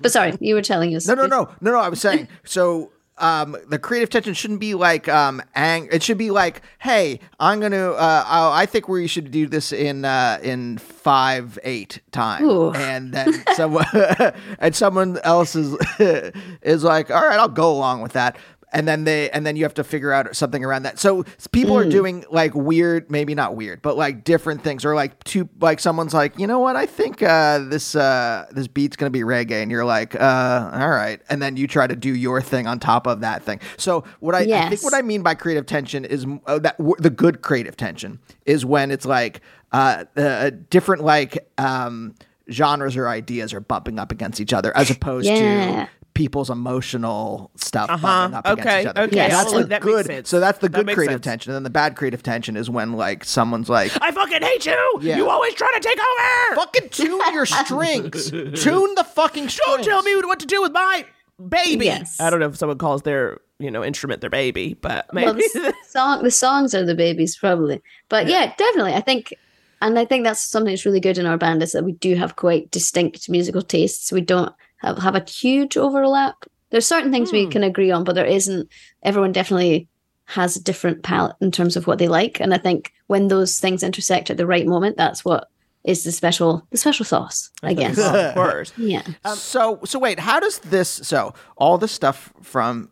but sorry, you were telling us. No, no, no, no, no. I was saying so. Um, the creative tension shouldn't be like um, ang- It should be like, hey, I'm gonna. Uh, I I think we should do this in uh, in five eight time, Ooh. and then someone and someone else is is like, all right, I'll go along with that. And then they, and then you have to figure out something around that. So people Mm. are doing like weird, maybe not weird, but like different things, or like two, like someone's like, you know what? I think uh, this uh, this beat's gonna be reggae, and you're like, uh, all right, and then you try to do your thing on top of that thing. So what I, I think what I mean by creative tension is uh, that w- the good creative tension is when it's like uh, uh, different like um, genres or ideas are bumping up against each other, as opposed Yeah. to people's emotional stuff Uh-huh. bumping up against Okay, each other. okay. Yes. That's All the that good. So that's the That good makes creative sense. tension, and then the bad creative tension is when like someone's like, I fucking hate you. Yeah. You always try to take over. "Fucking tune your strings, tune the fucking strings." Don't tell me what to do with my baby. Yes. I don't know if someone calls their you know instrument their baby, but maybe. well, the song, the songs are the babies probably. But yeah. definitely. I think, and I think that's something that's really good in our band is that we do have quite distinct musical tastes. We don't have, have a huge overlap. There's certain things Hmm. we can agree on, but there isn't. Everyone definitely has a different palette in terms of what they like, and I think when those things intersect at the right moment, that's what is the special, the special sauce. I guess. of course. Yeah. so so wait, how does this? So all the stuff from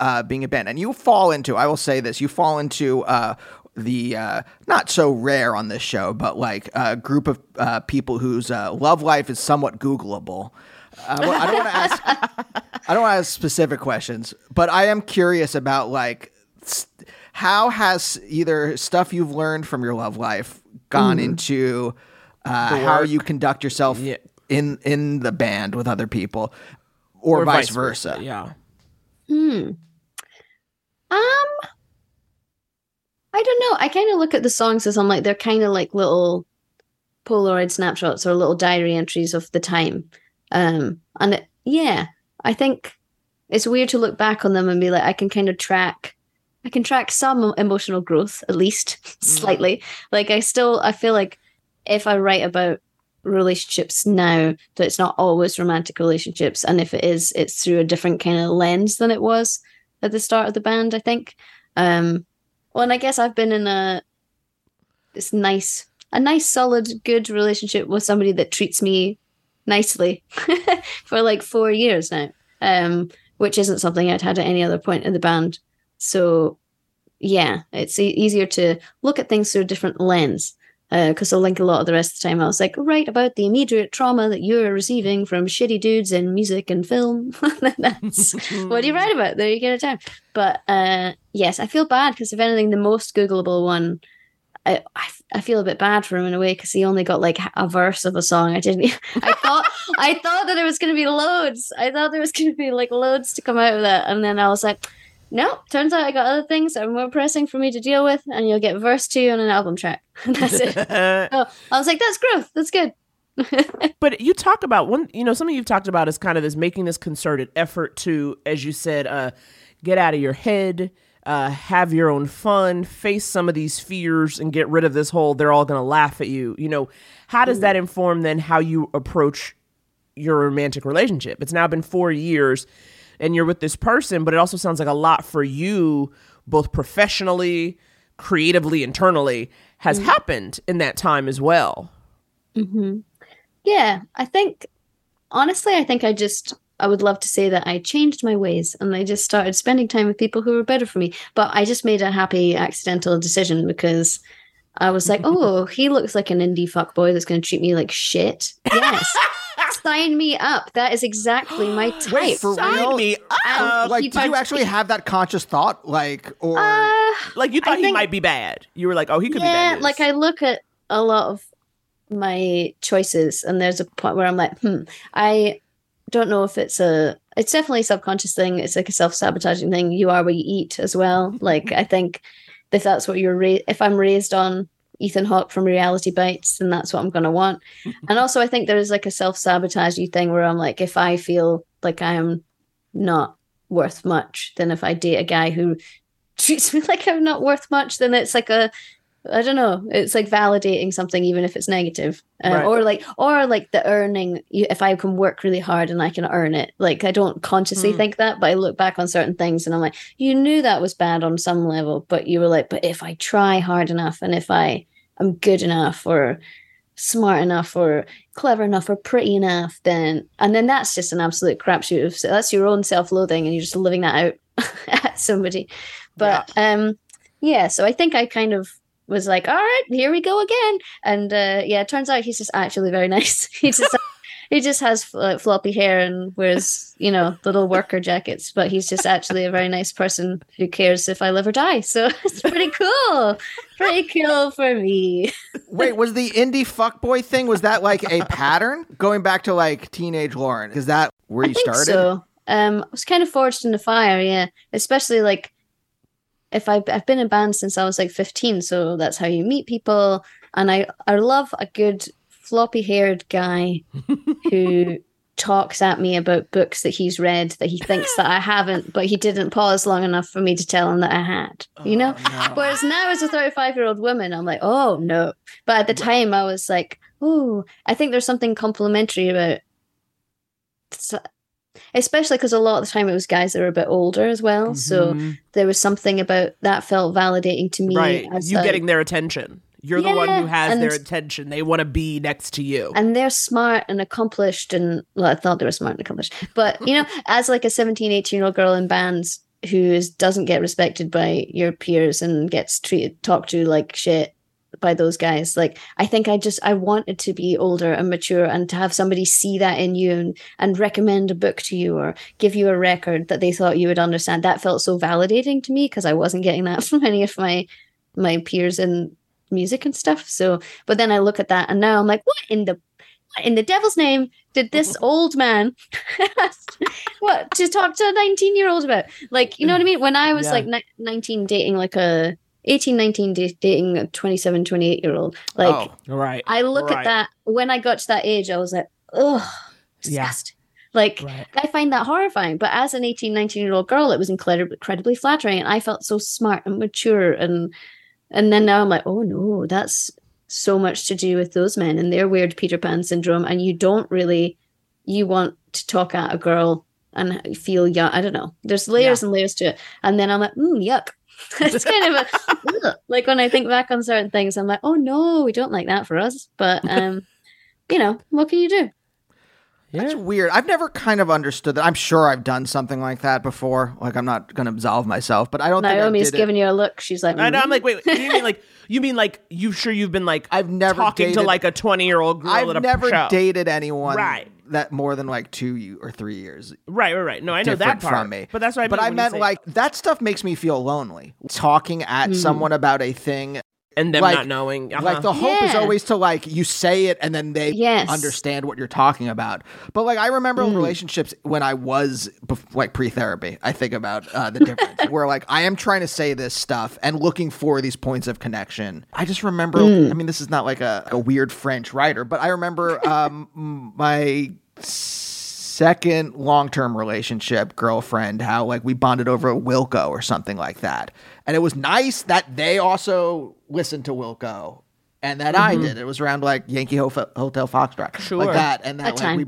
uh, being a band, and you fall into. I will say this: you fall into. Uh, the uh, not so rare on this show, but like a group of uh, people whose uh, love life is somewhat Googleable. Uh, I don't want to ask. I don't want to ask specific questions, but I am curious about like s- how has either stuff you've learned from your love life gone into uh, how you conduct yourself Yeah. in in the band with other people, or, vice, versa. Yeah. Hmm. Um, I don't know. I kind of look at the songs as I'm like they're kind of like little Polaroid snapshots or little diary entries of the time. Um, and it, yeah, I think it's weird to look back on them and be like, I can kind of track. I can track some emotional growth at least slightly. Like I still, I feel like if I write about relationships now, that it's not always romantic relationships, and if it is, it's through a different kind of lens than it was at the start of the band. I think. Um, well, and I guess I've been in a this nice, a nice, solid, good relationship with somebody that treats me nicely for like four years now. Um, which isn't something I'd had at any other point in the band. So, yeah, it's e- easier to look at things through a different lens. Because I'll link a lot of the rest of the time. I was like, write about the immediate trauma that you're receiving from shitty dudes in music and film. That's what do you write about? There you it down. But uh, yes, I feel bad because if anything, the most Googleable one, I, I, feel a bit bad for him in a way because he only got like a verse of a song. I didn't. I thought I thought that there was going to be loads. I thought there was going to be like loads to come out of that, and then I was like, no. Turns out I got other things that are more pressing for me to deal with, and you'll get verse two on an album track. That's it. so I was like, that's growth. That's good. But you talk about one, you know, something you've talked about is kind of this making this concerted effort to, as you said, uh, get out of your head, uh, have your own fun, face some of these fears, and get rid of this whole they're all going to laugh at you. You know, how does that inform then how you approach your romantic relationship? It's now been four years and you're with this person, but it also sounds like a lot for you, both professionally, creatively, internally, has happened in that time as well. Yeah, I think honestly, I think I just I would love to say that I changed my ways and I just started spending time with people who were better for me. But I just made a happy accidental decision because I was like, oh, he looks like an indie fuck boy that's going to treat me like shit. Yes. Sign me up. That is exactly my type. Wait, for Sign real? me And up. like, he did you actually have that conscious thought, like, or Uh, Like you thought he think- might be bad. You were like, oh, he could be bad. news. like I look at a lot of my choices, and there's a point where I'm like, hmm, I don't know if it's a. It's definitely a subconscious thing. It's like a self sabotaging thing. You are what you eat as well. Mm-hmm. Like I think if that's what you're raised, if I'm raised on Ethan Hawke from Reality Bites, then that's what I'm gonna want. Mm-hmm. and also, I think there is like a self sabotaging thing where I'm like, if I feel like I am not worth much, then if I date a guy who treats me like I'm not worth much, then it's like a I don't know. It's like validating something, even if it's negative, uh, Right. or like, or like the earning. If I can work really hard and I can earn it, like I don't consciously Hmm. think that, but I look back on certain things and I'm like, you knew that was bad on some level, but you were like, but if I try hard enough and if I am good enough or smart enough or clever enough or pretty enough, then and then that's just an absolute crapshoot. Of, so that's your own self-loathing, and you're just living that out at somebody. But um, yeah. So I think I kind of was like, all right, here we go again. And uh, yeah, it turns out he's just actually very nice. he just he just has fl- floppy hair and wears you know little worker jackets, but he's just actually a very nice person who cares if I live or die. So it's pretty cool, pretty cool for me. wait, was the indie fuckboy thing? Was that like a pattern going back to like teenage Lauren? Is that where you I think started? so. Um, I was kind of forged in the fire, yeah. Especially like if I I've been in bands since I was like fifteen, so that's how you meet people. And I I love a good floppy haired guy who talks at me about books that he's read that he thinks that I haven't, but he didn't pause long enough for me to tell him that I had. You know. Oh, Whereas now, as a 35 year old woman, I'm like, oh no. But at the time, I was like, oh, I think there's something complimentary about, especially because a lot of the time it was guys that were a bit older as well. So mm-hmm. there was something about that felt validating to me. right. as You a- getting their attention. You're the one who has their attention. They want to be next to you. and they're smart and accomplished and well i thought they were smart and accomplished but you know as like a 17 18 year old girl in bands who is doesn't get respected by your peers and gets treated talked to like shit by those guys. Like i think i just i wanted to be older and mature and to have somebody see that in you and, and recommend a book to you or give you a record that they thought you would understand. That felt so validating to me because i wasn't getting that from any of my my peers in music and stuff. So but then i look at that and now i'm like what in the what in the devil's name did this old man what to talk to a 19 year old about? Like you know what i mean? When i was Yeah. like ni- 19 dating like a 18 19 dating a 27 28 year old like Oh. Right. i look right. at that when i got to that age i was like ugh Yeah. like Right. i find that horrifying but as an 18 19 year old girl it was incredibly incredibly flattering and i felt so smart and mature and and then now i'm like oh no that's so much to do with those men and their weird peter pan syndrome and you don't really you want to talk at a girl and feel young i don't know there's layers and layers to it and then i'm like mm, yuck it's kind of a ugh. like when i think back on certain things i'm like oh no we don't like that for us but um you know what can you do Yeah. That's weird. I've never kind of understood that. I'm sure I've done something like that before. Like I'm not going to absolve myself, but I don't naomi's think I did giving you a look she's like I know, I'm like, wait, wait, you mean like you mean like you sure you've been like I've never talking to like a 20 year old girl I've at a never show. dated anyone Right. That more than like two or three years Right, right, right. No, I know that part from me. But that's what I But I meant say- like that stuff makes me feel lonely. Talking at someone about a thing and them like- not knowing. Uh-huh. Like the hope is always to like you say it and then they Yes. understand what you're talking about. But like I remember Mm. relationships when I was bef- like pre-therapy. I think about uh, the difference where like I am trying to say this stuff and looking for these points of connection. I just remember. Mm. I mean, this is not like a, a weird French writer, but I remember um, my second long-term relationship girlfriend how like we bonded over Wilco or something like that. And it was nice that they also listened to Wilco and that I mm-hmm. did. It was around like Yankee Ho- Hotel Foxtrot. Sure. Like that and that A like time. we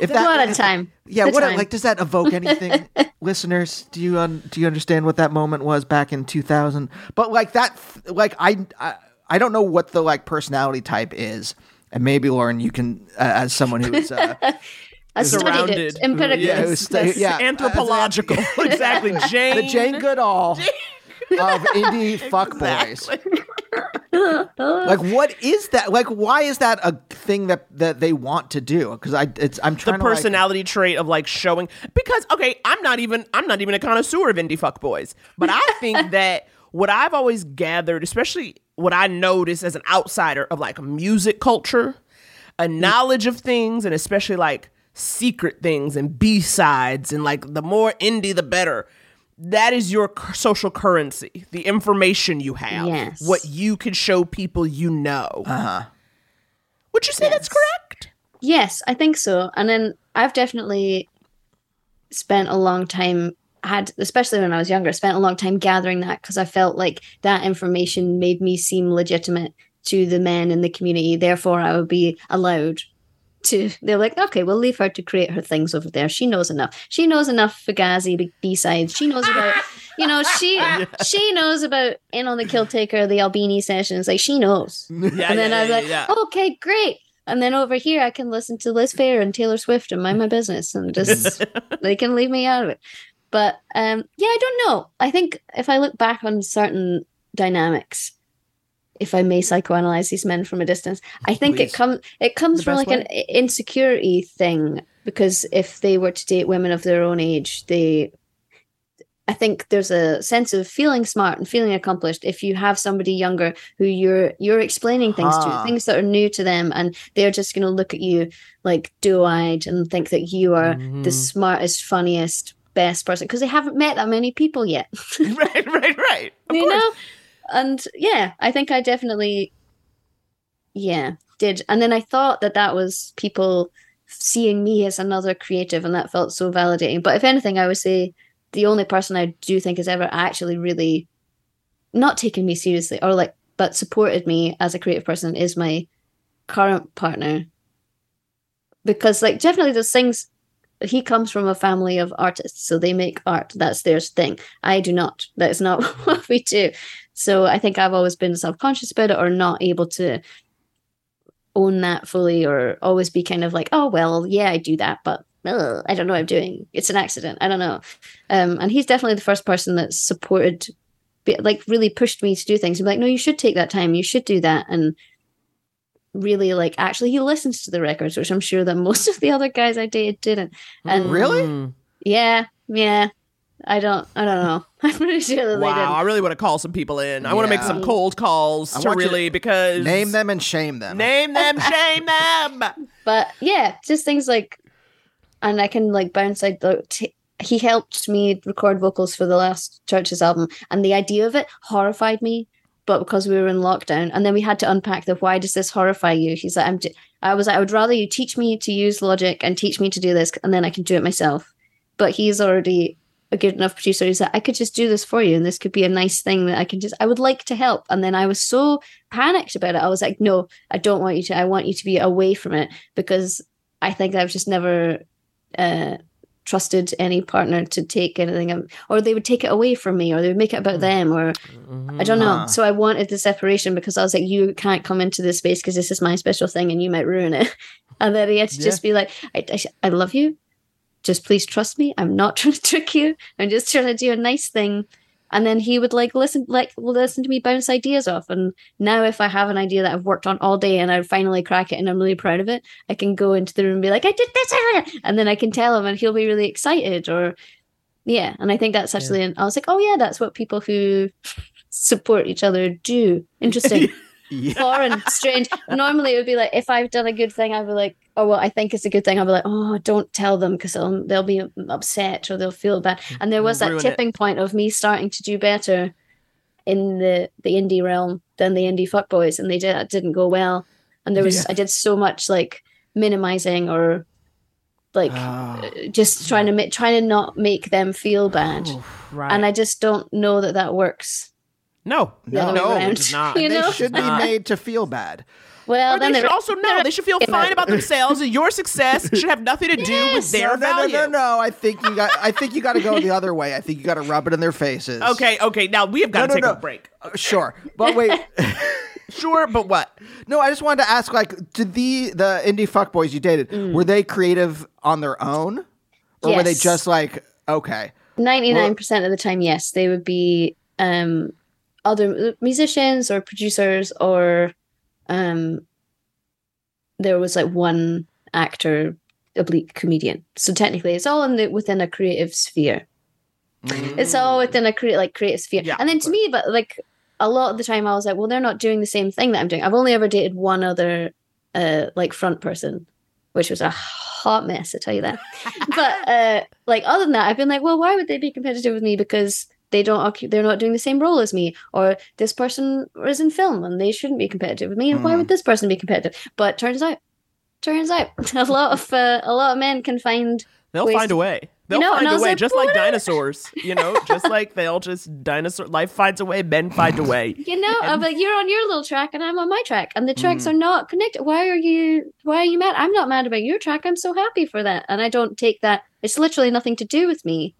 if that what a time yeah, The what time. like does that evoke anything, listeners? Do you un- do you understand what that moment was back in two thousand? But like that, like I, I I don't know what the like personality type is, and maybe Lauren, you can uh, as someone who's uh, I studied surrounded. it empirically. yeah, who's sta- yeah, anthropological. exactly. Jane. the Jane Goodall of indie fuckboys. like what is that? Like why is that a thing that that they want to do? Because I it's I'm the trying to like- personality trait of like showing because okay i'm not even i'm not even a connoisseur of indie fuck boys but i think that what i've always gathered especially what i notice as an outsider of like music culture a knowledge of things and especially like secret things and b-sides and like the more indie the better. That is your social currency the information you have Yes. what you can show people you know. Uh-huh. Would you say that's correct? Yes, I think so. And then I've definitely spent a long time had especially when I was younger, spent a long time gathering that because I felt like that information made me seem legitimate to the men in the community. Therefore, I would be allowed to. They're like, okay, we'll leave her to create her things over there. She knows enough. She knows enough Fugazi B sides. She knows about, you know, she she knows about in on the kill taker, the Albini sessions. Like she knows. yeah, and then yeah, I was yeah, like, yeah. okay, great. And then over here, I can listen to Liz Phair and Taylor Swift and mind my business, and just they can leave me out of it. But um, yeah, I don't know. I think if I look back on certain dynamics, if I may psychoanalyze these men from a distance, I think Please. it comes it comes from like an insecurity thing because if they were to date women of their own age, they I think there's a sense of feeling smart and feeling accomplished if you have somebody younger who you're you're explaining things Huh. to, things that are new to them, and they're just going to look at you like doe-eyed and think that you are Mm-hmm. the smartest, funniest, best person because they haven't met that many people yet. right, right, right. Of you course. know and yeah i think i definitely yeah did and then i thought that that was people seeing me as another creative and that felt so validating but if anything i would say the only person i do think has ever actually really not taken me seriously or like but supported me as a creative person is my current partner because like definitely there's things he comes from a family of artists so they make art that's their thing i do not that is not what we do so i think i've always been self-conscious about it or not able to own that fully or always be kind of like oh well yeah i do that but "Ugh, I don't know what I'm doing. It's an accident. I don't know. Um, and he's definitely the first person that supported, like really pushed me to do things. Be like, no, you should take that time. You should do that. And really like, actually he listens to the records, which I'm sure that most of the other guys I dated didn't. And Really? Yeah, yeah. I don't, I don't know. I'm pretty sure that they didn't. I really want to call some people in. I want to make some cold calls I to want to really because Name them and shame them. name them, shame them. but yeah, just things like, and I can like bounce. I t- he helped me record vocals for the last Chvrches album, and the idea of it horrified me. But because we were in lockdown, and then we had to unpack the why does this horrify you? He's like, I'm. j- I was like, I would rather you teach me to use Logic and teach me to do this, and then I can do it myself. But he's already a good enough producer. He's like, I could just do this for you, and this could be a nice thing that I can just. I would like to help, and then I was so panicked about it. I was like, no, I don't want you to. I want you to be away from it because I think I've just never uh, trusted any partner to take anything, or they would take it away from me, or they would make it about mm. them, or mm-hmm. I don't know. Ah. So I wanted the separation because I was like, you can't come into this space because this is my special thing, and you might ruin it. And then he had to just be like, I, I, I love you. Just please trust me. I'm not trying to trick you. I'm just trying to do a nice thing. And then he would like listen, like listen to me bounce ideas off. And now, if I have an idea that I've worked on all day and I finally crack it and I'm really proud of it, I can go into the room and be like, I did this, and then I can tell him, and he'll be really excited. Or yeah, and I think that's actually. I was like, oh yeah, that's what people who support each other do. Interesting Yeah. foreign, strange. Normally, it would be like if I've done a good thing, I'd be like, "Oh well, I think it's a good thing." I'll be like, "Oh, don't tell them because they'll they'll be upset or they'll feel bad." And there was that Ruin it. tipping point of me starting to do better in the the indie realm than the indie fuckboys, and they did it didn't go well. And there was Yeah. I did so much like minimizing or like uh, just trying to make trying to not make them feel bad. Right. And I just don't know that that works. No, no, No, around. it not. You they should be made to feel bad. Well, Or then they should also know they should feel fine about themselves and your success should have nothing to do with their no, no, value. no, no, no. I think you got. I think you got to go the other way. I think you got to rub it in their faces. Okay, okay. Now we have got to no, take no. a break. Uh, Sure, but wait. Sure, but what? no, I just wanted to ask. Like, did the the indie fuckboys you dated were they creative on their own, or were they just like okay? Ninety nine percent of the time, yes, they would be um, other musicians or producers, or um, there was like one actor, oblique comedian. So technically, it's all in the within a creative sphere. It's all within a create like creative sphere. Yeah, and then to me, but like a lot of the time, I was like, well, they're not doing the same thing that I'm doing. I've only ever dated one other uh, like front person, which was a hot mess, I tell you that. but uh, like other than that, I've been like, well, why would they be competitive with me? Because they don't they're not doing the same role as me, or this person is in film and they shouldn't be competitive with me. And why would this person be competitive? But turns out, turns out, a lot of uh, a lot of men can find They'll ways find a way. They'll know, find a way, like, just like dinosaurs. You know, just like they'll just dinosaur. Life finds a way. Men find a way. You know, I'm like, you're on your little track and I'm on my track, and the Mm. tracks are not connected. Why are you? Why are you mad? I'm not mad about your track. I'm so happy for that, and I don't take that. It's literally nothing to do with me.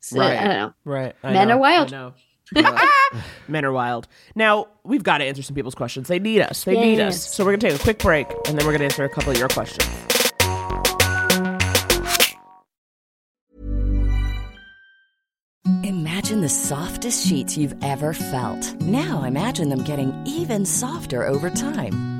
So, Right. I don't know. Right. Men are wild. know. Men are wild. Now we've got to answer some people's questions. They need us. They need us. So we're gonna take a quick break, and then we're gonna answer a couple of your questions. Imagine the softest sheets you've ever felt. Now imagine them getting even softer over time.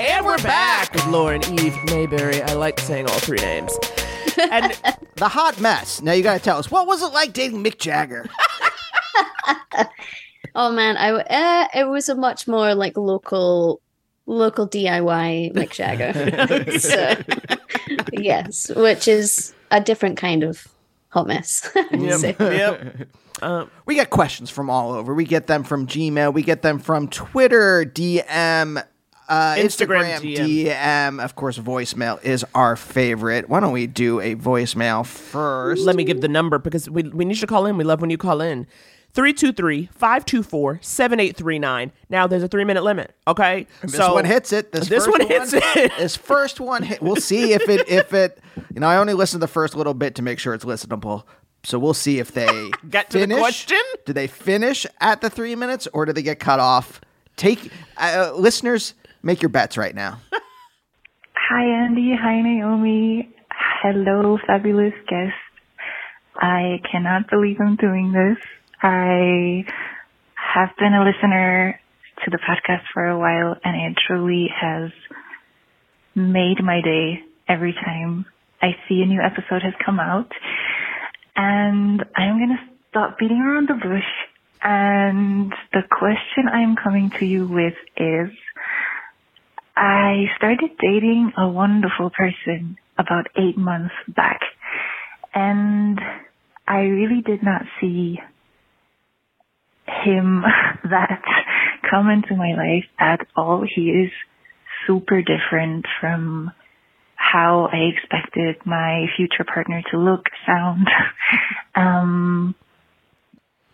And we're back with Lauren Eve Mayberry. I like saying all three names. And The hot mess. Now you got to tell us what was it like dating Mick Jagger? Oh man, I uh, it was a much more like local local DIY Mick Jagger. so, yes, which is a different kind of hot mess. I would say. yep. We get questions from all over. We get them from Gmail. We get them from Twitter, DM, uh, Instagram Instagram, DM. DM. Of course, voicemail is our favorite. Why don't we do a voicemail first? Let me give the number because we, we need you to call in. We love when you call in. 323 524 7839. Now, there's a three minute limit, okay? This one hits it. This, This first one hits it. This first one hit. We'll see if it if it. You know, I only listen to the first little bit to make sure it's listenable. So we'll see if they Get to the finish. question? Do they finish at the three minutes, or do they get cut off? Take uh, listeners, make your bets right now. Hi, Andy. Hi, Naomi. Hello, fabulous guest. I cannot believe I'm doing this. I have been a listener to the podcast for a while and it truly has made my day every time I see a new episode has come out. And I'm going to stop beating around the bush. And the question I'm coming to you with is, I started dating a wonderful person about eight months back. And I really did not see him that come into my life at all. He is super different from how I expected my future partner to look, sound, um,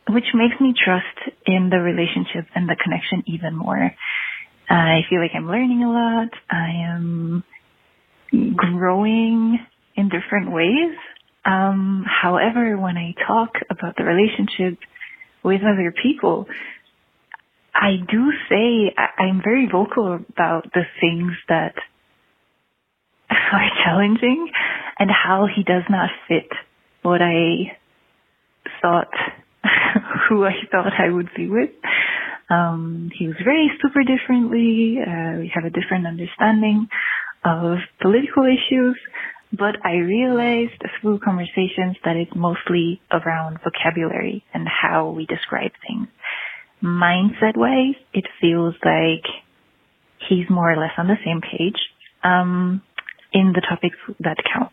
which makes me trust in the relationship and the connection even more. I feel like I'm learning a lot. I am growing in different ways. Um, however, when I talk about the relationship with other people, I do say I- I'm very vocal about the things that are challenging and how he does not fit what I thought, who I thought I would be with. Um, he was raised super differently. Uh, we have a different understanding of political issues, but I realized through conversations that it's mostly around vocabulary and how we describe things. Mindset wise, it feels like he's more or less on the same page um, in the topics that count.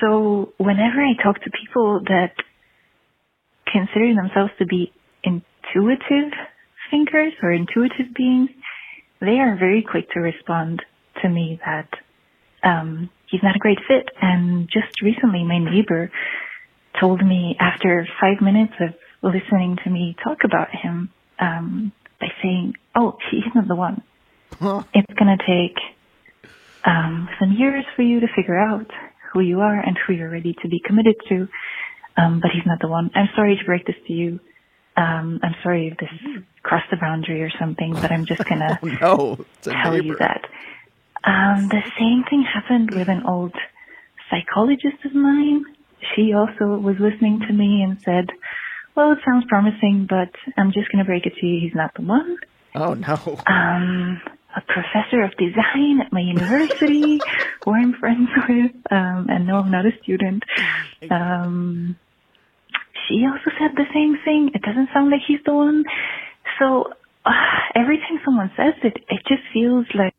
So whenever I talk to people that consider themselves to be intuitive thinkers or intuitive beings, they are very quick to respond to me that um, he's not a great fit. And just recently, my neighbor told me after five minutes of listening to me talk about him um, by saying, "Oh, he's not the one. It's going to take um, some years for you to figure out who you are and who you're ready to be committed to." Um, but he's not the one. I'm sorry to break this to you. Um, I'm sorry if this crossed the boundary or something, but I'm just gonna No, it's a tell you that. Um, the same thing happened with an old psychologist of mine. She also was listening to me and said, well, it sounds promising, but I'm just going to break it to you. He's not the one. Oh no. Um, a professor of design at my university who I'm friends with, um, and no, I'm not a student. Um, she also said the same thing. It doesn't sound like he's the one. So uh, every time someone says it, it just feels like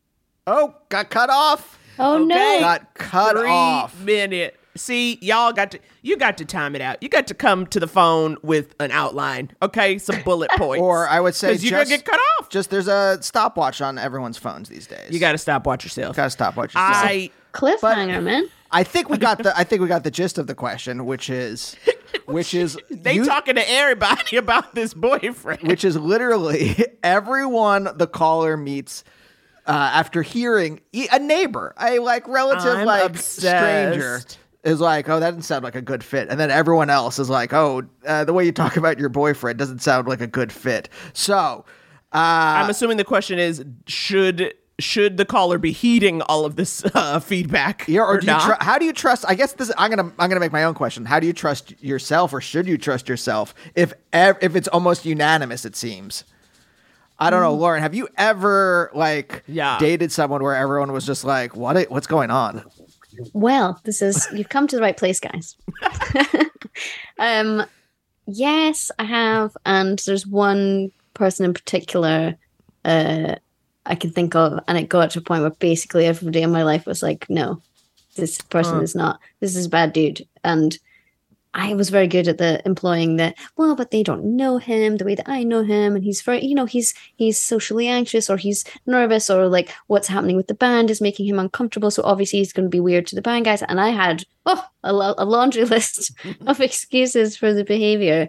Oh, got cut off. Oh Okay. no. Got cut Three off. minute. See, y'all got to you got to time it out. You got to come to the phone with an outline, okay? Some bullet points. Or I would say you're gonna get cut off. Just there's a stopwatch on everyone's phones these days. You got to stop watch yourself. got to stopwatch. yourself. I Cliffhanger, man. I think we got the I think we got the gist of the question, which is which is they you- talking to everybody about this boyfriend. which is literally everyone the caller meets uh, after hearing a neighbor, a like relative, I'm like obsessed. stranger, is like, "Oh, that doesn't sound like a good fit," and then everyone else is like, "Oh, uh, the way you talk about your boyfriend doesn't sound like a good fit." So, uh, I'm assuming the question is should should the caller be heeding all of this uh, feedback? Yeah, or do you not? tr- how do you trust? I guess this. I'm gonna I'm gonna make my own question. How do you trust yourself, or should you trust yourself if ev- if it's almost unanimous? It seems. I don't know, Lauren. Have you ever like Yeah. dated someone where everyone was just like, "What? i- What's going on?" Well, this is you've come to the right place, guys. um, yes, I have, and there's one person in particular uh, I can think of, and it got to a point where basically everybody in my life was like, "No, this person Huh. is not. This is a bad dude," and I was very good at the employing the well, but they don't know him the way that I know him, and he's very, you know, he's he's socially anxious or he's nervous or like what's happening with the band is making him uncomfortable. So obviously he's going to be weird to the band guys. And I had oh a, a laundry list of excuses for the behavior.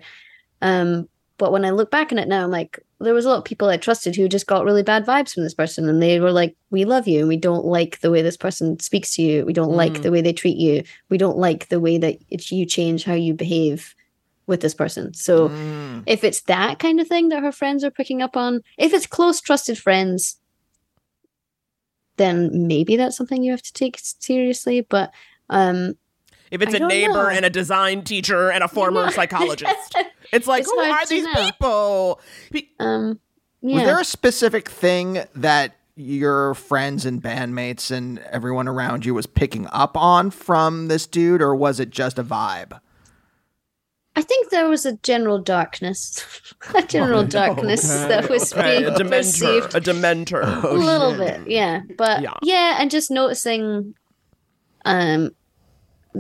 Um, but when I look back on it now, I'm like, there was a lot of people I trusted who just got really bad vibes from this person, and they were like, "We love you, and we don't like the way this person speaks to you. We don't like Mm. the way they treat you. We don't like the way that it, you change how you behave with this person." So, if it's that kind of thing that her friends are picking up on, if it's close, trusted friends, then maybe that's something you have to take seriously. But um, If it's I a neighbor know. and a design teacher and a former psychologist, it's like, It's who are these know. people? Um, Was there a specific thing that your friends and bandmates and everyone around you was picking up on from this dude, or was it just a vibe? I think there was a general darkness, a general darkness that was Okay, being a dementor, perceived a dementor. a little bit, yeah. But Yeah. yeah. and just noticing, um,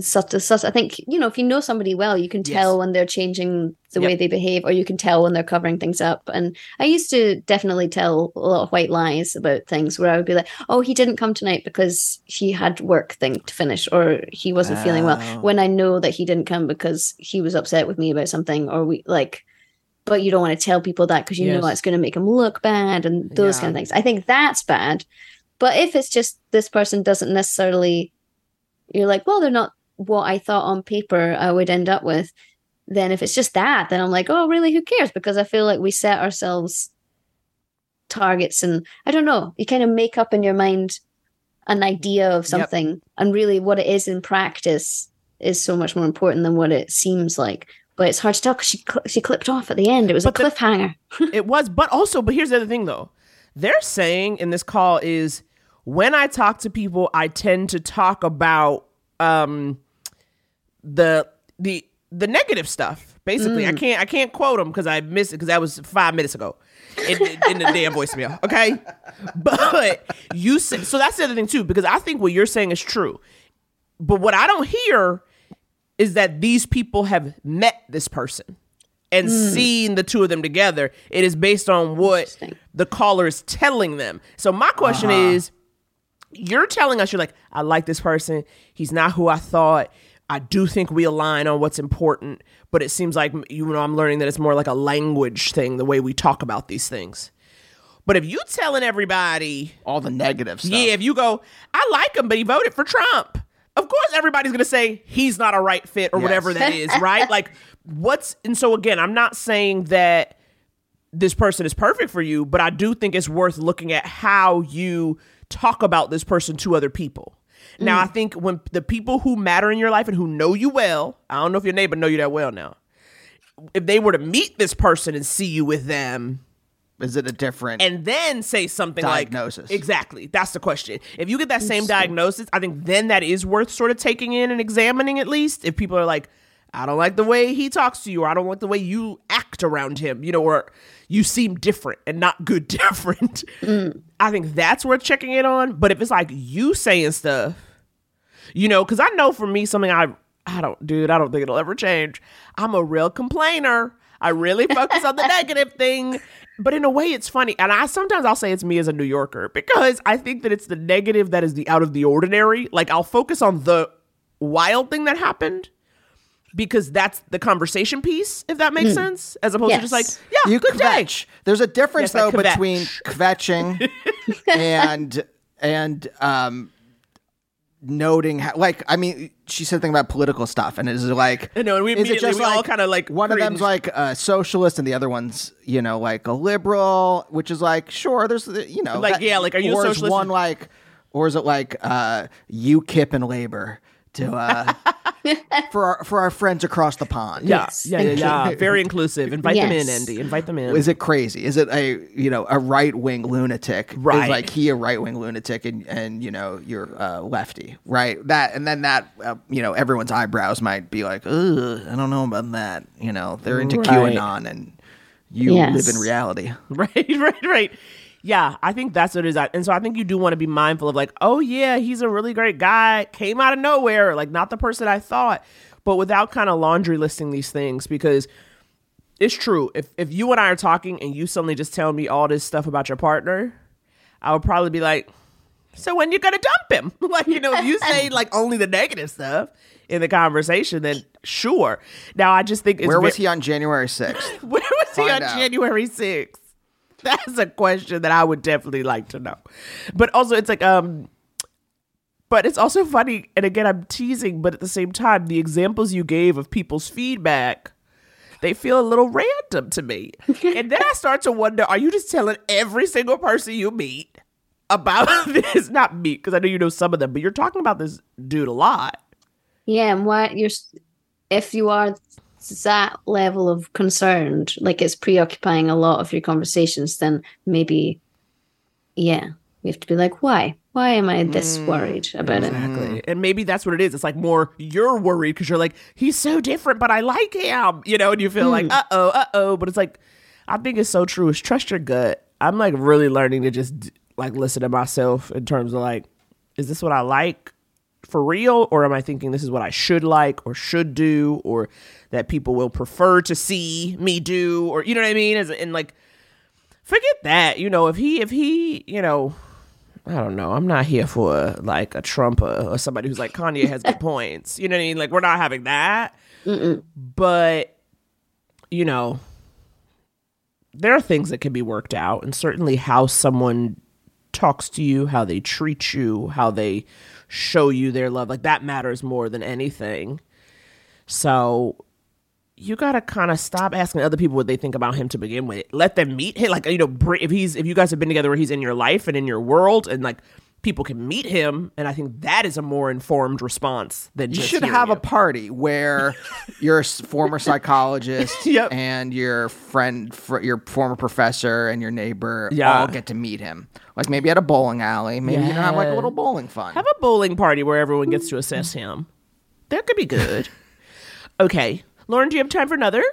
such a such. I think you know if you know somebody well, you can tell when they're changing the way they behave, or you can tell when they're covering things up. And I used to definitely tell a lot of white lies about things where I would be like, "Oh, he didn't come tonight because he had work thing to finish, or he wasn't feeling well." Oh. When I know that he didn't come because he was upset with me about something, or we like but you don't want to tell people that because you know it's going to make them look bad and those Yeah. kind of things. I think that's bad. But if it's just this person doesn't necessarily, you're like, well, they're not what I thought on paper I would end up with. Then if it's just that, then I'm like, oh, really? Who cares? Because I feel like we set ourselves targets and I don't know, you kind of make up in your mind an idea of something and really what it is in practice is so much more important than what it seems like. But it's hard to tell because she cl- she clipped off at the end. It was a cliffhanger. it was, but also, but here's the other thing though. They're saying in this call is when I talk to people, I tend to talk about um the the the negative stuff. Basically, I Mm. can't I can't quote them because I missed it because that was five minutes ago in, in the damn voicemail. Okay, but you said so that's the other thing too because I think what you're saying is true, but what I don't hear is that these people have met this person and Mm. seen the two of them together. It is based on what the caller is telling them. So my question Uh-huh. is you're telling us you're like I like this person. He's not who I thought. I do think we align on what's important, but it seems like you know I'm learning that it's more like a language thing the way we talk about these things. But if you telling everybody all the negative stuff, yeah, if you go, I like him, but he voted for Trump. Of course, everybody's gonna say he's not a right fit or Yes. whatever that is, right? like, what's and so again, I'm not saying that this person is perfect for you, but I do think it's worth looking at how you talk about this person to other people. Now, Mm. I think when the people who matter in your life and who know you well, I don't know if your neighbor know you that well now. If they were to meet this person and see you with them, is it a different and then say something diagnosis? like exactly that's the question if you get that same diagnosis i think then that is worth sort of taking in and examining at least if people are like i don't like the way he talks to you or i don't like the way you act around him you know or you seem different and not good different. Mm. I think that's worth checking in on. But if it's like you saying stuff you know because i know for me something i i don't dude i don't think it'll ever change. I'm a real complainer. I really focus on the negative thing. But in a way it's funny. And i sometimes i'll say it's me as a new yorker because i think that it's the negative that is the out of the ordinary. Like i'll focus on the wild thing that happened because that's the conversation piece if that makes Mm. sense as opposed to just like yeah you good day kvetch. There's a difference Yes, though kvetch. between kvetching and and um noting how like I mean she said something about political stuff and it's like I know, and we is it just we all kind of like one of them's like a socialist and the other one's you know like a liberal which is like sure there's you know Like, yeah, like, are you a or is socialist? one like or is it like uh UKIP and labor to uh for our for our friends across the pond yeah, Yes, yeah, yeah, thank yeah. Very inclusive. Invite them in, Andy. Invite them in. Is it crazy? Is it a you know a right wing lunatic? Right. Is like he a right wing lunatic and and you know you're uh, lefty, right? That and then that uh, you know everyone's eyebrows might be like, Ugh, I don't know about that. You know they're into Right. QAnon and you Yes. live in reality. Right, right, right. Yeah, I think that's what it is. And so I think you do want to be mindful of like, oh yeah, he's a really great guy, came out of nowhere, like not the person I thought, but without kind of laundry listing these things because it's true. If if you and I are talking and you suddenly just tell me all this stuff about your partner, I would probably be like, so when you gonna dump him? like, you know, if you say like only the negative stuff in the conversation, then sure. Now I just think it's Where was he on January sixth? where was he on out. January 6th? That's a question that I would definitely like to know. But also, it's like, um, but it's also funny. And again, I'm teasing, but at the same time, the examples you gave of people's feedback, they feel a little random to me. and then I start to wonder are you just telling every single person you meet about this? Not me, because I know you know some of them, but you're talking about this dude a lot. Yeah, and why you're if you are that level of concerned, like it's preoccupying a lot of your conversations, then maybe yeah, you have to be like, why? Why am I this worried about it? Exactly. And maybe that's what it is. It's like more you're worried because you're like, he's so different, but I like him, you know, and you feel like, uh oh, uh oh. But it's like, I think it's so true. Is trust your gut. I'm like really learning to just like listen to myself in terms of like, is this what I like for real? Or am I thinking this is what I should like or should do or that people will prefer to see me do? Or, you know what I mean? As, and like, forget that. You know, if he, if he, you know, I don't know. I'm not here for like a Trump or, or somebody who's like Kanye has good points. You know what I mean? Like we're not having that. But you know, there are things that can be worked out, and certainly how someone talks to you, how they treat you, how they show you their love, like that matters more than anything. So you gotta kind of stop asking other people what they think about him to begin with. Let them meet him, like you know, if he's if you guys have been together, where he's in your life and in your world, and like people can meet him, and I think that is a more informed response than just You should have a party where your former psychologist Yep. and your friend, fr- your former professor, and your neighbor Yeah. all get to meet him. Like maybe at a bowling alley. Maybe you know, have like a little bowling fun. have a bowling party where everyone gets to assess him. That could be good. okay, Lauren, do you have time for another?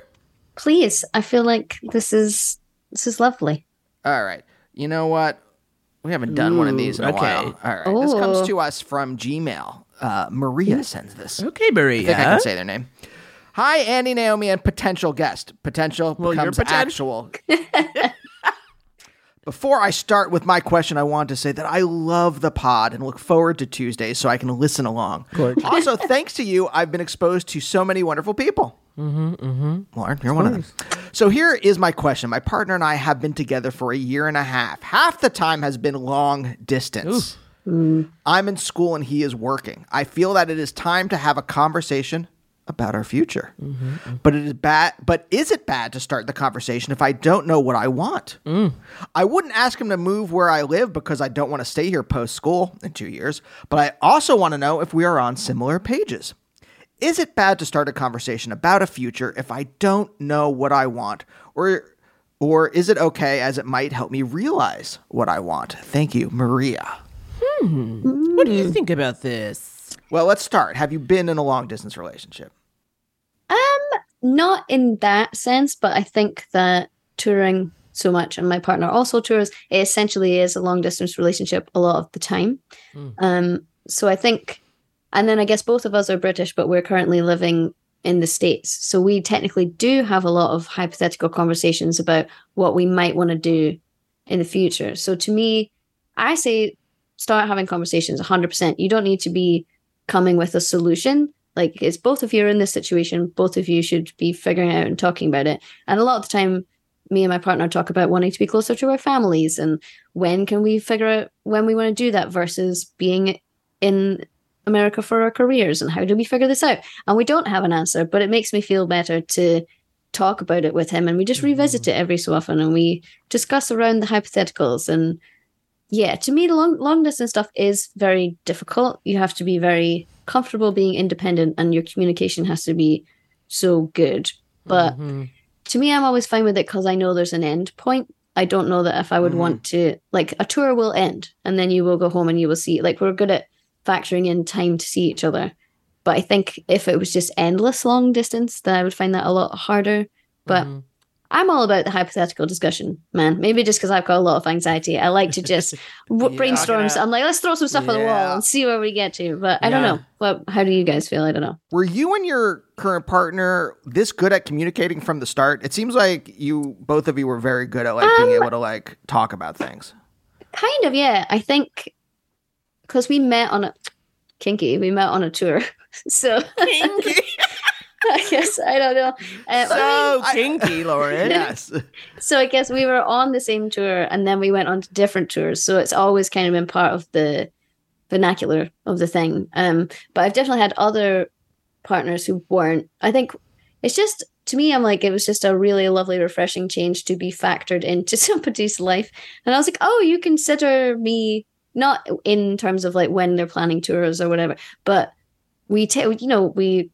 Please, I feel like this is this is lovely. All right. You know what? We haven't done one of these in a okay. while. All right. This Oh. comes to us from Gmail. Uh, Maria sends this. Okay, Maria. I think I can say their name. Hi, Andy, Naomi, and potential guest. Potential Well, becomes potential. actual. Before I start with my question, I want to say that I love the pod and look forward to Tuesdays so I can listen along. Also, thanks to you, I've been exposed to so many wonderful people. Mm-hmm, mm-hmm. Lauren, you're one of them. So here is my question. My partner and I have been together for a year and a half. Half the time has been long distance. I'm in school and he is working. I feel that it is time to have a conversation about our future. Mm-hmm, mm-hmm. But it is bad but is it bad to start the conversation if I don't know what I want? Mm. I wouldn't ask him to move where I live because I don't want to stay here post school in 2 years, but I also want to know if we are on similar pages. Is it bad to start a conversation about a future if I don't know what I want or or is it okay as it might help me realize what I want? Thank you, Maria. Hmm. What do you think about this? Well, let's start. Have you been in a long distance relationship? Um, not in that sense, but I think that touring so much and my partner also tours, it essentially is a long distance relationship a lot of the time. Um, so I think, and then I guess both of us are British, but we're currently living in the States. So we technically do have a lot of hypothetical conversations about what we might want to do in the future. So to me, I say start having conversations 100%. You don't need to be coming with a solution. Like it's both of you are in this situation, both of you should be figuring out and talking about it. And a lot of the time, me and my partner talk about wanting to be closer to our families and when can we figure out when we want to do that versus being in America for our careers and how do we figure this out? And we don't have an answer, but it makes me feel better to talk about it with him and we just mm-hmm. revisit it every so often and we discuss around the hypotheticals and yeah, to me, long long distance stuff is very difficult. You have to be very comfortable being independent, and your communication has to be so good. But mm-hmm. to me, I'm always fine with it because I know there's an end point. I don't know that if I would want mm-hmm. to like a tour will end, and then you will go home and you will see. Like we're good at factoring in time to see each other, but I think if it was just endless long distance, then I would find that a lot harder. But mm-hmm. I'm all about the hypothetical discussion, man. Maybe just because I've got a lot of anxiety. I like to just w- brainstorm. Uh, gonna- I'm like, let's throw some stuff on the wall and see where we get to. But I don't know. What? How do you guys feel? I don't know. Were you and your current partner this good at communicating from the start? It seems like you both of you were very good at like being um, able to like talk about things. Kind of, yeah. I think because we met on a kinky. We met on a tour, so I guess I don't know. Um, So kinky, Lauren. Yes. so I guess we were on the same tour and then we went on to different tours. So it's always kind of been part of the vernacular of the thing. Um, but I've definitely had other partners who weren't. I think it's just to me, I'm like, it was just a really lovely, refreshing change to be factored into somebody's life. And I was like, oh, you consider me not in terms of like when they're planning tours or whatever, but we take, you know, we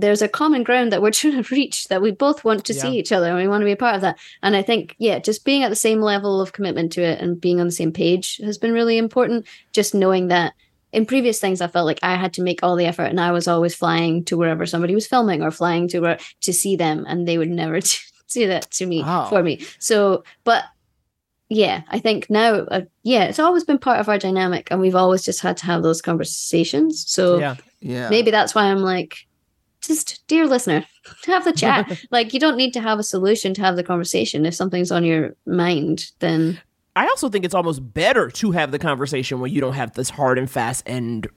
there's a common ground that we're trying to reach that we both want to see each other and we want to be a part of that. And I think, yeah, just being at the same level of commitment to it and being on the same page has been really important. Just knowing that in previous things, I felt like I had to make all the effort and I was always flying to wherever somebody was filming or flying to where to see them and they would never do that to me Wow. for me. So, but yeah, I think now, uh, yeah, it's always been part of our dynamic and we've always just had to have those conversations. So, Yeah. Yeah. maybe that's why I'm like, just dear listener, have the chat. like you don't need to have a solution to have the conversation. If something's on your mind, then I also think it's almost better to have the conversation when you don't have this hard and fast end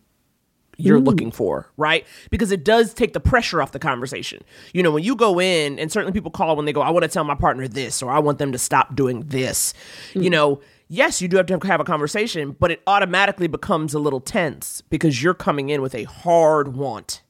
you're mm. looking for, right? Because it does take the pressure off the conversation. You know, when you go in, and certainly people call when they go, I want to tell my partner this, or I want them to stop doing this. You mm. know, yes, you do have to have a conversation, but it automatically becomes a little tense because you're coming in with a hard want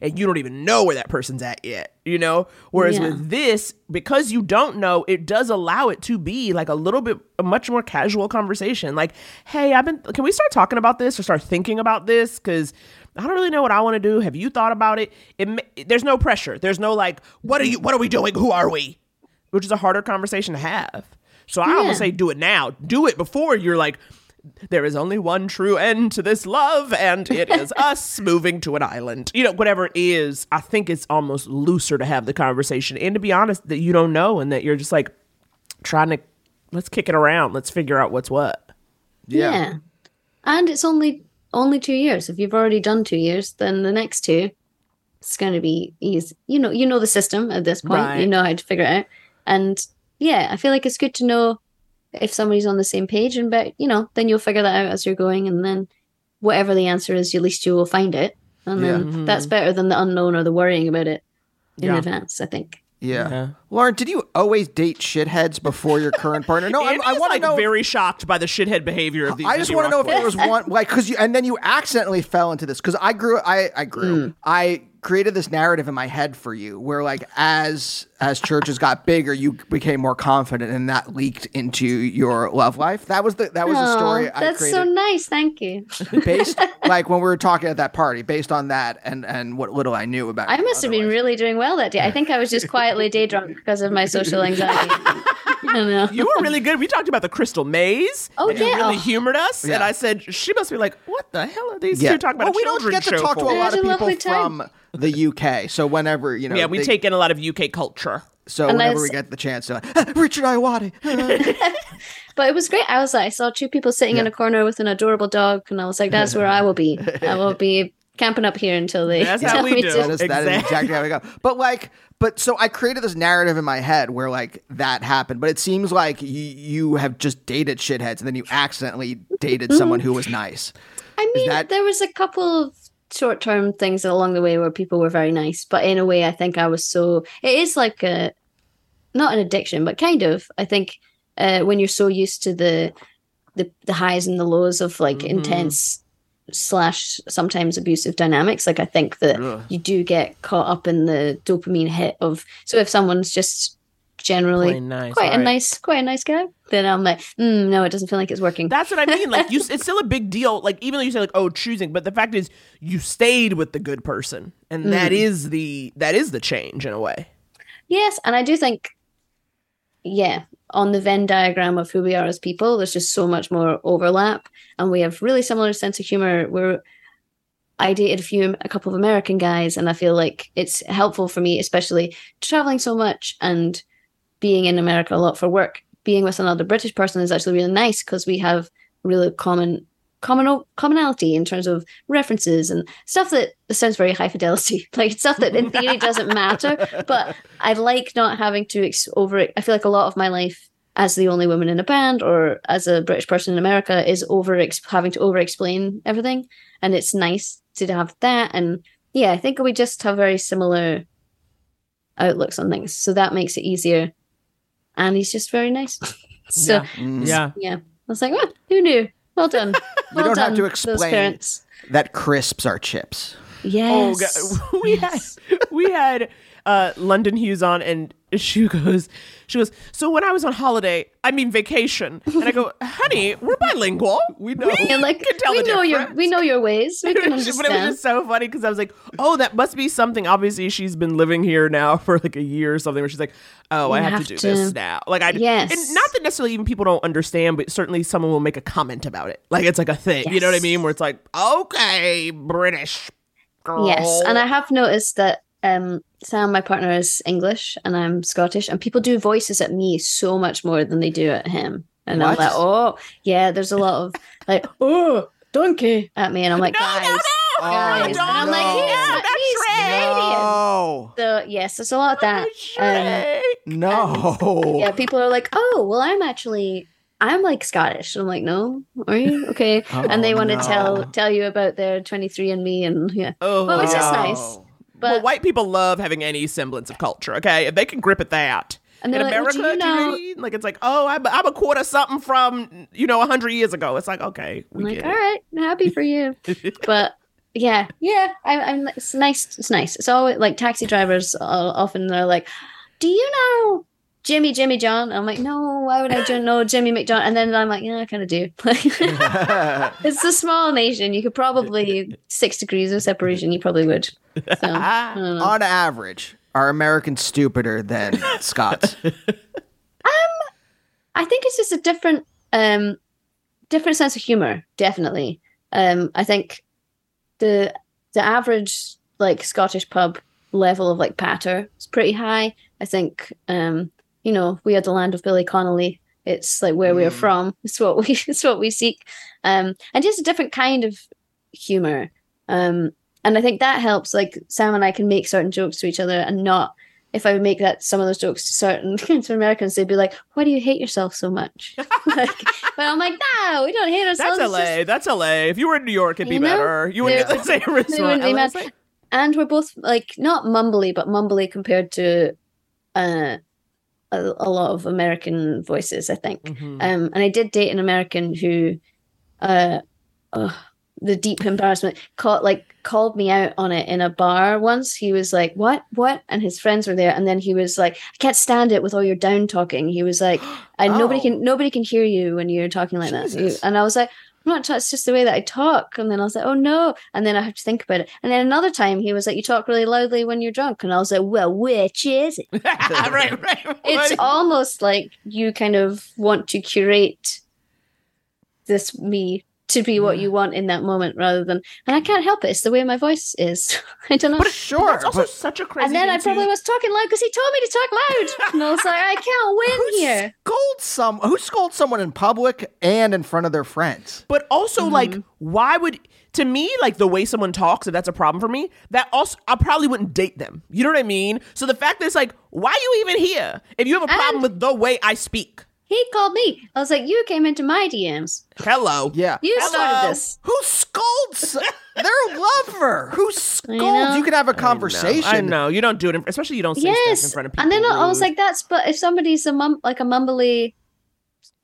and you don't even know where that person's at yet, you know? Whereas Yeah. with this, because you don't know, it does allow it to be like a little bit a much more casual conversation. Like, hey, I've been can we start talking about this or start thinking about this cuz I don't really know what I want to do. Have you thought about it? It there's no pressure. There's no like, what are you what are we doing? Who are we? Which is a harder conversation to have. So I almost Yeah. say do it now. Do it before you're like there is only one true end to this love, and it is us moving to an island. You know, whatever it is, I think it's almost looser to have the conversation. And to be honest, that you don't know, and that you're just like trying to let's kick it around. Let's figure out what's what. yeah. And it's only only two years. If you've already done two years, then the next two, it's going to be easy. You know, you know the system at this point. Right. You know how to figure it out. And yeah, I feel like it's good to know if somebody's on the same page, and but you know, then you'll figure that out as you're going, and then whatever the answer is, at least you will find it, and then mm-hmm. that's better than the unknown or the worrying about it in Yeah. advance. I think. Yeah. Yeah. Lauren, did you always date shitheads before your current partner? No, I, Andy I want to like know. very shocked by the shithead behavior of these. I just want to know if there was one like because you and then you accidentally fell into this because I grew I I grew hmm. I created this narrative in my head for you where like as as Chvrches got bigger you became more confident and that leaked into your love life that was the that was the oh, story that's so nice. Thank you. based like when we were talking at that party based on that and and what little I knew about I must have been life. really doing well that day. I think I was just quietly day drunk because of my social anxiety. I don't know. You were really good. We talked about the crystal maze. Oh, and you really humored us. And I said she must be like, what the hell are these yeah two talking about? well, a we don't get to show talk to a lot of people time. from the UK so whenever you know Yeah, we they- take in a lot of UK culture. so And whenever we get the chance to like, ah, Richard Ayoade But it was great. I was like, I saw two people sitting in a corner with an adorable dog, and I was like, that's where I will be. I will be camping up here until they That's tell how we me do. to. That is, that is Exactly. exactly how we go. But like, but so I created this narrative in my head where like that happened. But it seems like you, you have just dated shitheads and then you accidentally dated someone who was nice. I mean, that- there was a couple of short term things along the way where people were very nice, but in a way, I think I was so. It is like a not an addiction, but kind of. I think uh, when you're so used to the the the highs and the lows of like Mhm. intense slash sometimes abusive dynamics, like I think that Ugh. you do get caught up in the dopamine hit of. So if someone's just generally nice, quite a right. nice, quite a nice guy, then I'm like, mm, no, it doesn't feel like it's working. That's what I mean. Like you, it's still a big deal. Like even though you say like, oh, choosing, but the fact is, you stayed with the good person, and that Mm. is the that is the change in a way. Yes, and I do think, yeah, on the Venn diagram of who we are as people, there's just so much more overlap, and we have really similar sense of humor. We're I dated a few, a couple of American guys, and I feel like it's helpful for me, especially traveling so much and being in America a lot for work. Being with another British person is actually really nice because we have really common common commonality in terms of references and stuff that sounds very high fidelity, like stuff that in theory doesn't matter. But I like not having to ex- over. I feel like a lot of my life as the only woman in a band or as a British person in America is over ex- having to over explain everything, and it's nice to have that. And yeah, I think we just have very similar outlooks on things, so that makes it easier. And he's just very nice. so Yeah. Mm. Yeah. yeah, I was like, oh, who knew? Well done. You Well don't have to explain parents. that crisps are chips. Yes. Oh, God. we had we had uh, London Hughes on, and she goes, she goes. So when I was on holiday, I mean vacation, and I go, honey, we're bilingual. We know. And like can tell we the know your we know your ways. We can but it was just so funny because I was like, oh, that must be something. Obviously, she's been living here now for like a year or something. Where she's like, oh, I have, have to do to- this now. Like I, Yes. and not that necessarily even people don't understand, but certainly someone will make a comment about it. Like it's like a thing. You know what I mean? Where it's like, okay, British. Girl. Yes, and I have noticed that um, Sam, my partner, is English and I'm Scottish, and people do voices at me so much more than they do at him. And I'm like, oh, yeah, there's a lot of like, oh, donkey at me, and I'm like, no, guys, Oh, guys, and I'm like, no. he's, he's Canadian. No. So yes, there's a lot of that. Um, No. yeah, people are like, oh, well, I'm actually. I'm like Scottish. I'm like, no, are you okay? and they Oh, want to no. tell tell you about their 23 and me, and yeah, Oh, well, it's just no. nice. Well, white people love having any semblance of culture. Okay, if they can grip at that. And In like, America, do you you know mean? like it's like, oh, I'm, I'm a quarter something from you know a hundred years ago. It's like, okay, we I'm like, all right, I'm happy for you. but yeah, yeah, I, I'm. It's nice. It's nice. It's always like taxi drivers. Often they're like, "Do you know Jimmy Jimmy John?" I'm like, "No, why would I know Jimmy McJohn?" And then I'm like, "Yeah, I kind of do." it's a small nation. You could probably six degrees of separation. You probably would. So I don't know. On average, are Americans stupider than Scots? I think it's just a different um different sense of humor, definitely. Um I think the the average like Scottish pub level of like patter is pretty high. I think um you know, we are the land of Billy Connolly. It's like where we are from. It's what we it's what we seek. Um and just a different kind of humor. Um and I think that helps like Sam and I can make certain jokes to each other and not if I would make that some of those jokes to certain to Americans, they'd be like, "Why do you hate yourself so much?" like, but I'm like, "No, we don't hate ourselves." That's it's just- LA. That's LA. If you were in New York, it'd be know, better. You wouldn't get the same response. wouldn't be LA mad. And we're both like not mumbly, but mumbly compared to uh, a, a lot of American voices. I think. mhm. Um, and I did date an American who, uh, ugh, the deep embarrassment caught like called me out on it in a bar once. He was like, "What? What?" And his friends were there, and then he was like, "I can't stand it with all your down talking." He was like, "And nobody Oh. can nobody can hear you when you're talking like that." And I was like. I'm not. It's just the way that I talk. And then I was like, "Oh no!" And then I have to think about it. And then another time, he was like, "You talk really loudly when you're drunk." And I was like, "Well, which is it?" right, right. it's almost like you kind of want to curate this me to be what you want in that moment rather than and I can't help it. It's the way my voice is. I don't know. But Sure, That's also but- such a crazy. and then I thing, too. probably was talking loud because he told me to talk loud. And I was like, I can't win Who here. scolds some? Who scolds someone in public and in front of their friends? But also, Mm-hmm. like, why would to me, like the way someone talks, if that's a problem for me, that also I probably wouldn't date them. You know what I mean? So the fact that it's like, why are you even here? If you have a problem And- with the way I speak, he called me. I was like, you came into my DMs. Hello. Yeah. You Hello. started this. Who scolds their lover? Who scolds? know. You can have a conversation. I know. You don't do it, in, especially you don't say stuff in front of people. and then I was like, that's but if somebody's a mum like a mumbly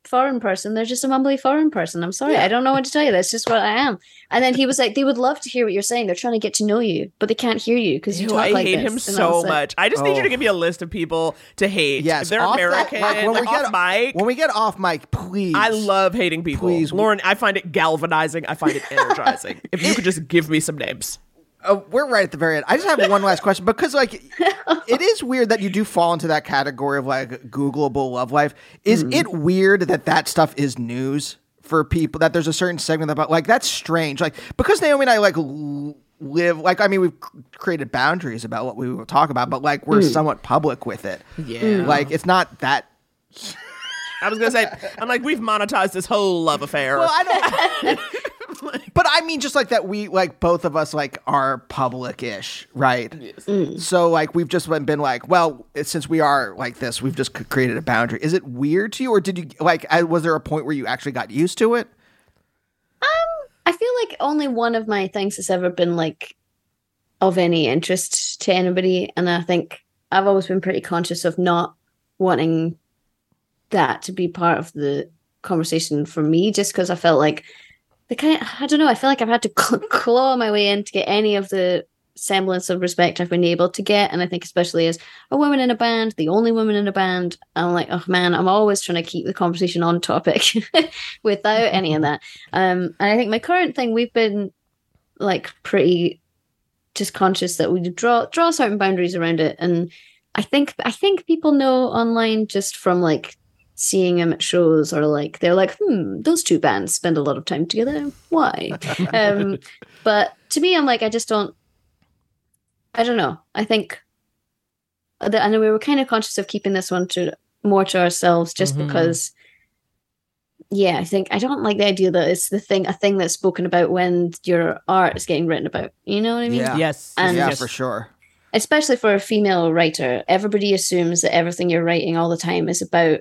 foreign person, they're just a mumbly foreign person. I'm sorry, I don't know what to tell you. That's just what I am. And then he was like, they would love to hear what you're saying. They're trying to get to know you, but they can't hear you because you Ew, talk I like hate this. him And I so was like, much. I just need you Oh. to give me a list of people to hate. Yes, they're off that- American. like, when we off get- mic. When we get off mic, please. I love hating people. Please. Lauren, I find it galvanizing. I find it energizing. if you could just give me some names. Uh, we're right at the very end. I just have one last question because, like, it is weird that you do fall into that category of like Googleable love life. Is Hmm. it weird that that stuff is news for people? That there's a certain segment about like that's strange. Like because Naomi and I like l- live like I mean we've created boundaries about what we will talk about, but like we're somewhat public with it. Yeah. like it's not that. I was gonna say, I'm like, we've monetized this whole love affair. Well, I don't. but I mean, just like that, we like both of us like are public-ish, right? So like we've just been, been like, well, since we are like this, we've just created a boundary. Is it weird to you, or did you like? I, was there a point where you actually got used to it? Um, I feel like only one of my things has ever been like of any interest to anybody, and I think I've always been pretty conscious of not wanting that to be part of the conversation for me, just because I felt like the kind. I don't know. I feel like I've had to cl- claw my way in to get any of the semblance of respect I've been able to get, and I think especially as a woman in a band, the only woman in a band, I'm like, oh man, I'm always trying to keep the conversation on topic without any of that. Um, and I think my current thing, we've been like pretty just conscious that we draw draw certain boundaries around it, and I think I think people know online just from like seeing them at shows or like they're like, hmm, those two bands spend a lot of time together. Why? um, but to me, I'm like, I just don't. I don't know. I think that, and we were kind of conscious of keeping this one to more to ourselves, just Mhm. because. Yeah, I think I don't like the idea that it's the thing a thing that's spoken about when your art is getting written about. You know what I mean? Yeah. yes. And- yeah, for sure. Especially for a female writer, everybody assumes that everything you're writing all the time is about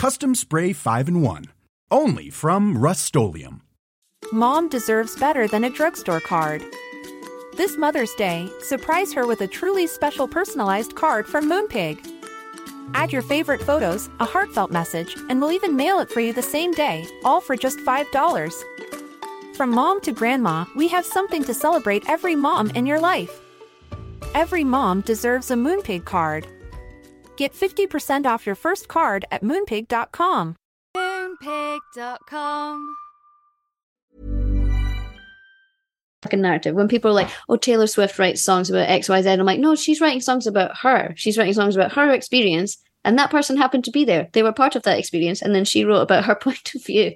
Custom Spray 5 in 1. Only from Rust Mom deserves better than a drugstore card. This Mother's Day, surprise her with a truly special personalized card from Moonpig. Add your favorite photos, a heartfelt message, and we'll even mail it for you the same day, all for just $5. From mom to grandma, we have something to celebrate every mom in your life. Every mom deserves a Moonpig card. Get 50% off your first card at moonpig.com. Moonpig.com. fucking narrative. When people are like, "Oh, Taylor Swift writes songs about X, Y, Z," I'm like, "No, she's writing songs about her. She's writing songs about her experience, and that person happened to be there. They were part of that experience, and then she wrote about her point of view."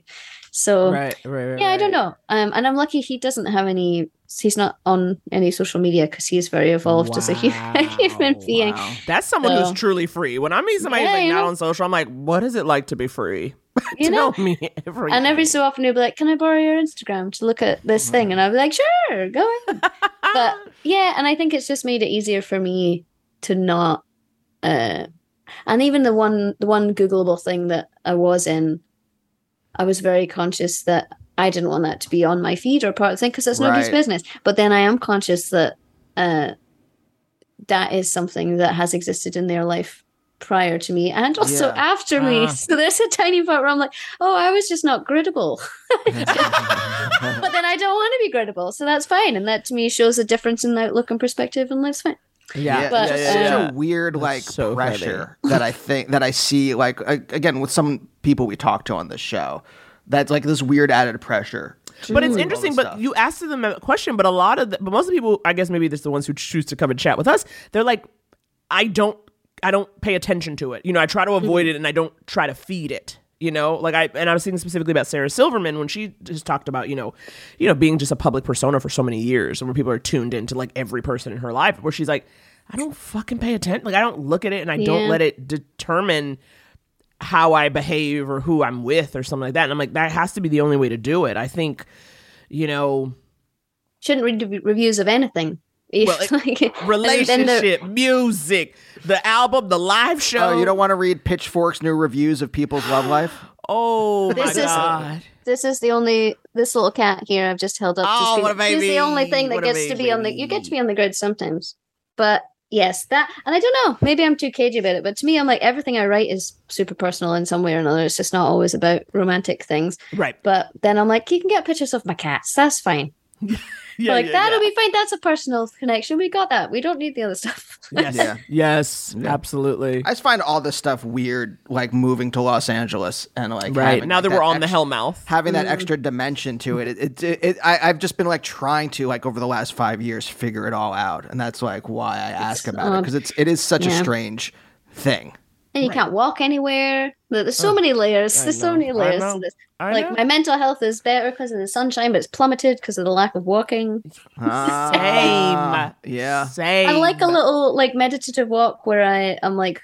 So, Right, right, right. yeah, I don't know. Um, and I'm lucky he doesn't have any. He's not on any social media because he is very evolved as a hu- human being. Wow. That's someone So- who's truly free. When I meet somebody Yeah, who's like not know. on social, I'm like, what is it like to be free? You know? Me everything. And every so often he'll be like, "Can I borrow your Instagram to look at this thing?" And I'll be like, "Sure, go ahead." but yeah, and I think it's just made it easier for me to not. Uh, and even the one, the one Googleable thing that I was in, I was very conscious that I didn't want that to be on my feed or part of the thing because that's nobody's Right. business. But then I am conscious that uh, that is something that has existed in their life prior to me and also Yeah. after me. Ah. So there's a tiny part where I'm like, oh, I was just not grittable. but then I don't want to be grittable. So that's fine. And that to me shows a difference in outlook and perspective and life's fine. Yeah, but, it's yeah, such a weird like so pressure that I think that I see like a- again with some people we talk to on this show. That's like this weird added pressure. But it's interesting. But you asked them a question, but a lot of the, but most of the people, I guess maybe it's the ones who choose to come and chat with us. They're like, I don't I don't pay attention to it. You know, I try to avoid mm-hmm. it and I don't try to feed it. You know, like I and I was thinking specifically about Sarah Silverman when she just talked about you know, you know, being just a public persona for so many years, and where people are tuned into like every person in her life. Where she's like, I don't fucking pay attention. Like I don't look at it and I don't let it determine how I behave or who I'm with or something like that. And I'm like, that has to be the only way to do it. I think, you know, Shouldn't read reviews of anything. If, Well, it- like, then the- relationship, music, the album, the live show. Oh, you don't want to read Pitchfork's new reviews of people's love life? Oh my This is- god. this is the only this little cat here I've just held up. Oh, to screen. what a She's baby. the only thing that What gets to be on the. You get to be on the grid sometimes, but yes, that and I don't know. Maybe I'm too cagey about it, but to me, I'm like everything I write is super personal in some way or another. It's just not always about romantic things. Right. But then I'm like, you can get pictures of my cats. That's fine. Yeah, like yeah, that'll yeah. be fine. That's a personal connection. We got that. We don't need the other stuff. Yes. Yeah. Yes, absolutely. I just find all this stuff weird, like moving to Los Angeles and like Right. Now like, that we're on the extra- Hellmouth. having Mm. that extra dimension to it. It, it, it, it I, I've just been like trying to like over the last five years figure it all out, and that's like why I ask about it um, because it's it is such a strange thing. And you can't walk anywhere. There's so many layers. There's so many layers to this. I like know. my mental health is better because of the sunshine, but it's plummeted because of the lack of walking. Ah, yeah. Same. I like a little like meditative walk where I am like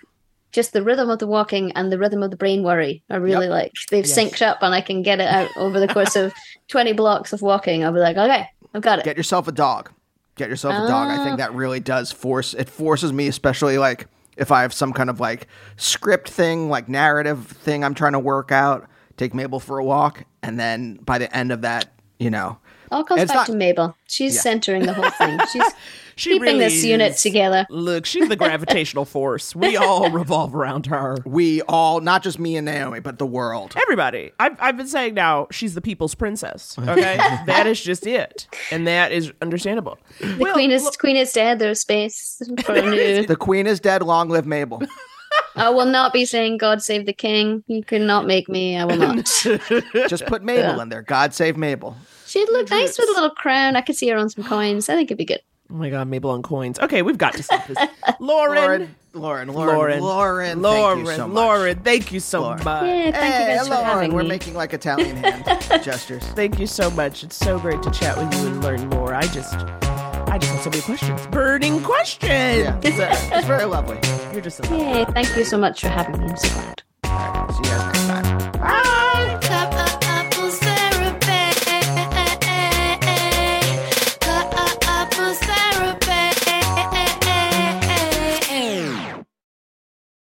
just the rhythm of the walking and the rhythm of the brain worry. I really Yep. like they've Yes. synced up and I can get it out over the course of twenty blocks of walking. I'll be like, okay, I've got it. Get yourself a dog. Get yourself a dog. I Ah. think that really does force it forces me, especially like if I have some kind of like script thing, like narrative thing I'm trying to work out. Take Mabel for a walk, and then by the end of that, you know, All comes back not- to Mabel. She's Yeah. centering the whole thing. She's She keeping really this unit is. together. Look, she's the gravitational force. We all revolve around her. we all, not just me and Naomi, but the world. Everybody. I've, I've been saying now she's the people's princess. Okay? that is just it. And that is understandable. The queen is queen is dead. There's space for a new. The queen is dead. Long live Mabel. I will not be saying "God save the king." You cannot make me. I will not. Just put Mabel in there. God save Mabel. She'd look nice with a little crown. I could see her on some coins. I think it'd be good. Oh my God, Mabel on coins. Okay, we've got to stop this. Lauren. Lauren, Lauren, Lauren. Lauren, Lauren. thank you so much. Lauren, thank you so Lauren. much. Yeah, thank you Hey, guys for Lauren, having we're me. making like Italian hand gestures. Thank you so much. It's so great to chat with you and learn more. I just, I just have so many questions. Burning questions. Yeah, it's, uh, it's very lovely. You're just a Yay! Thank you so much for having me. I'm so glad. All right, see you guys.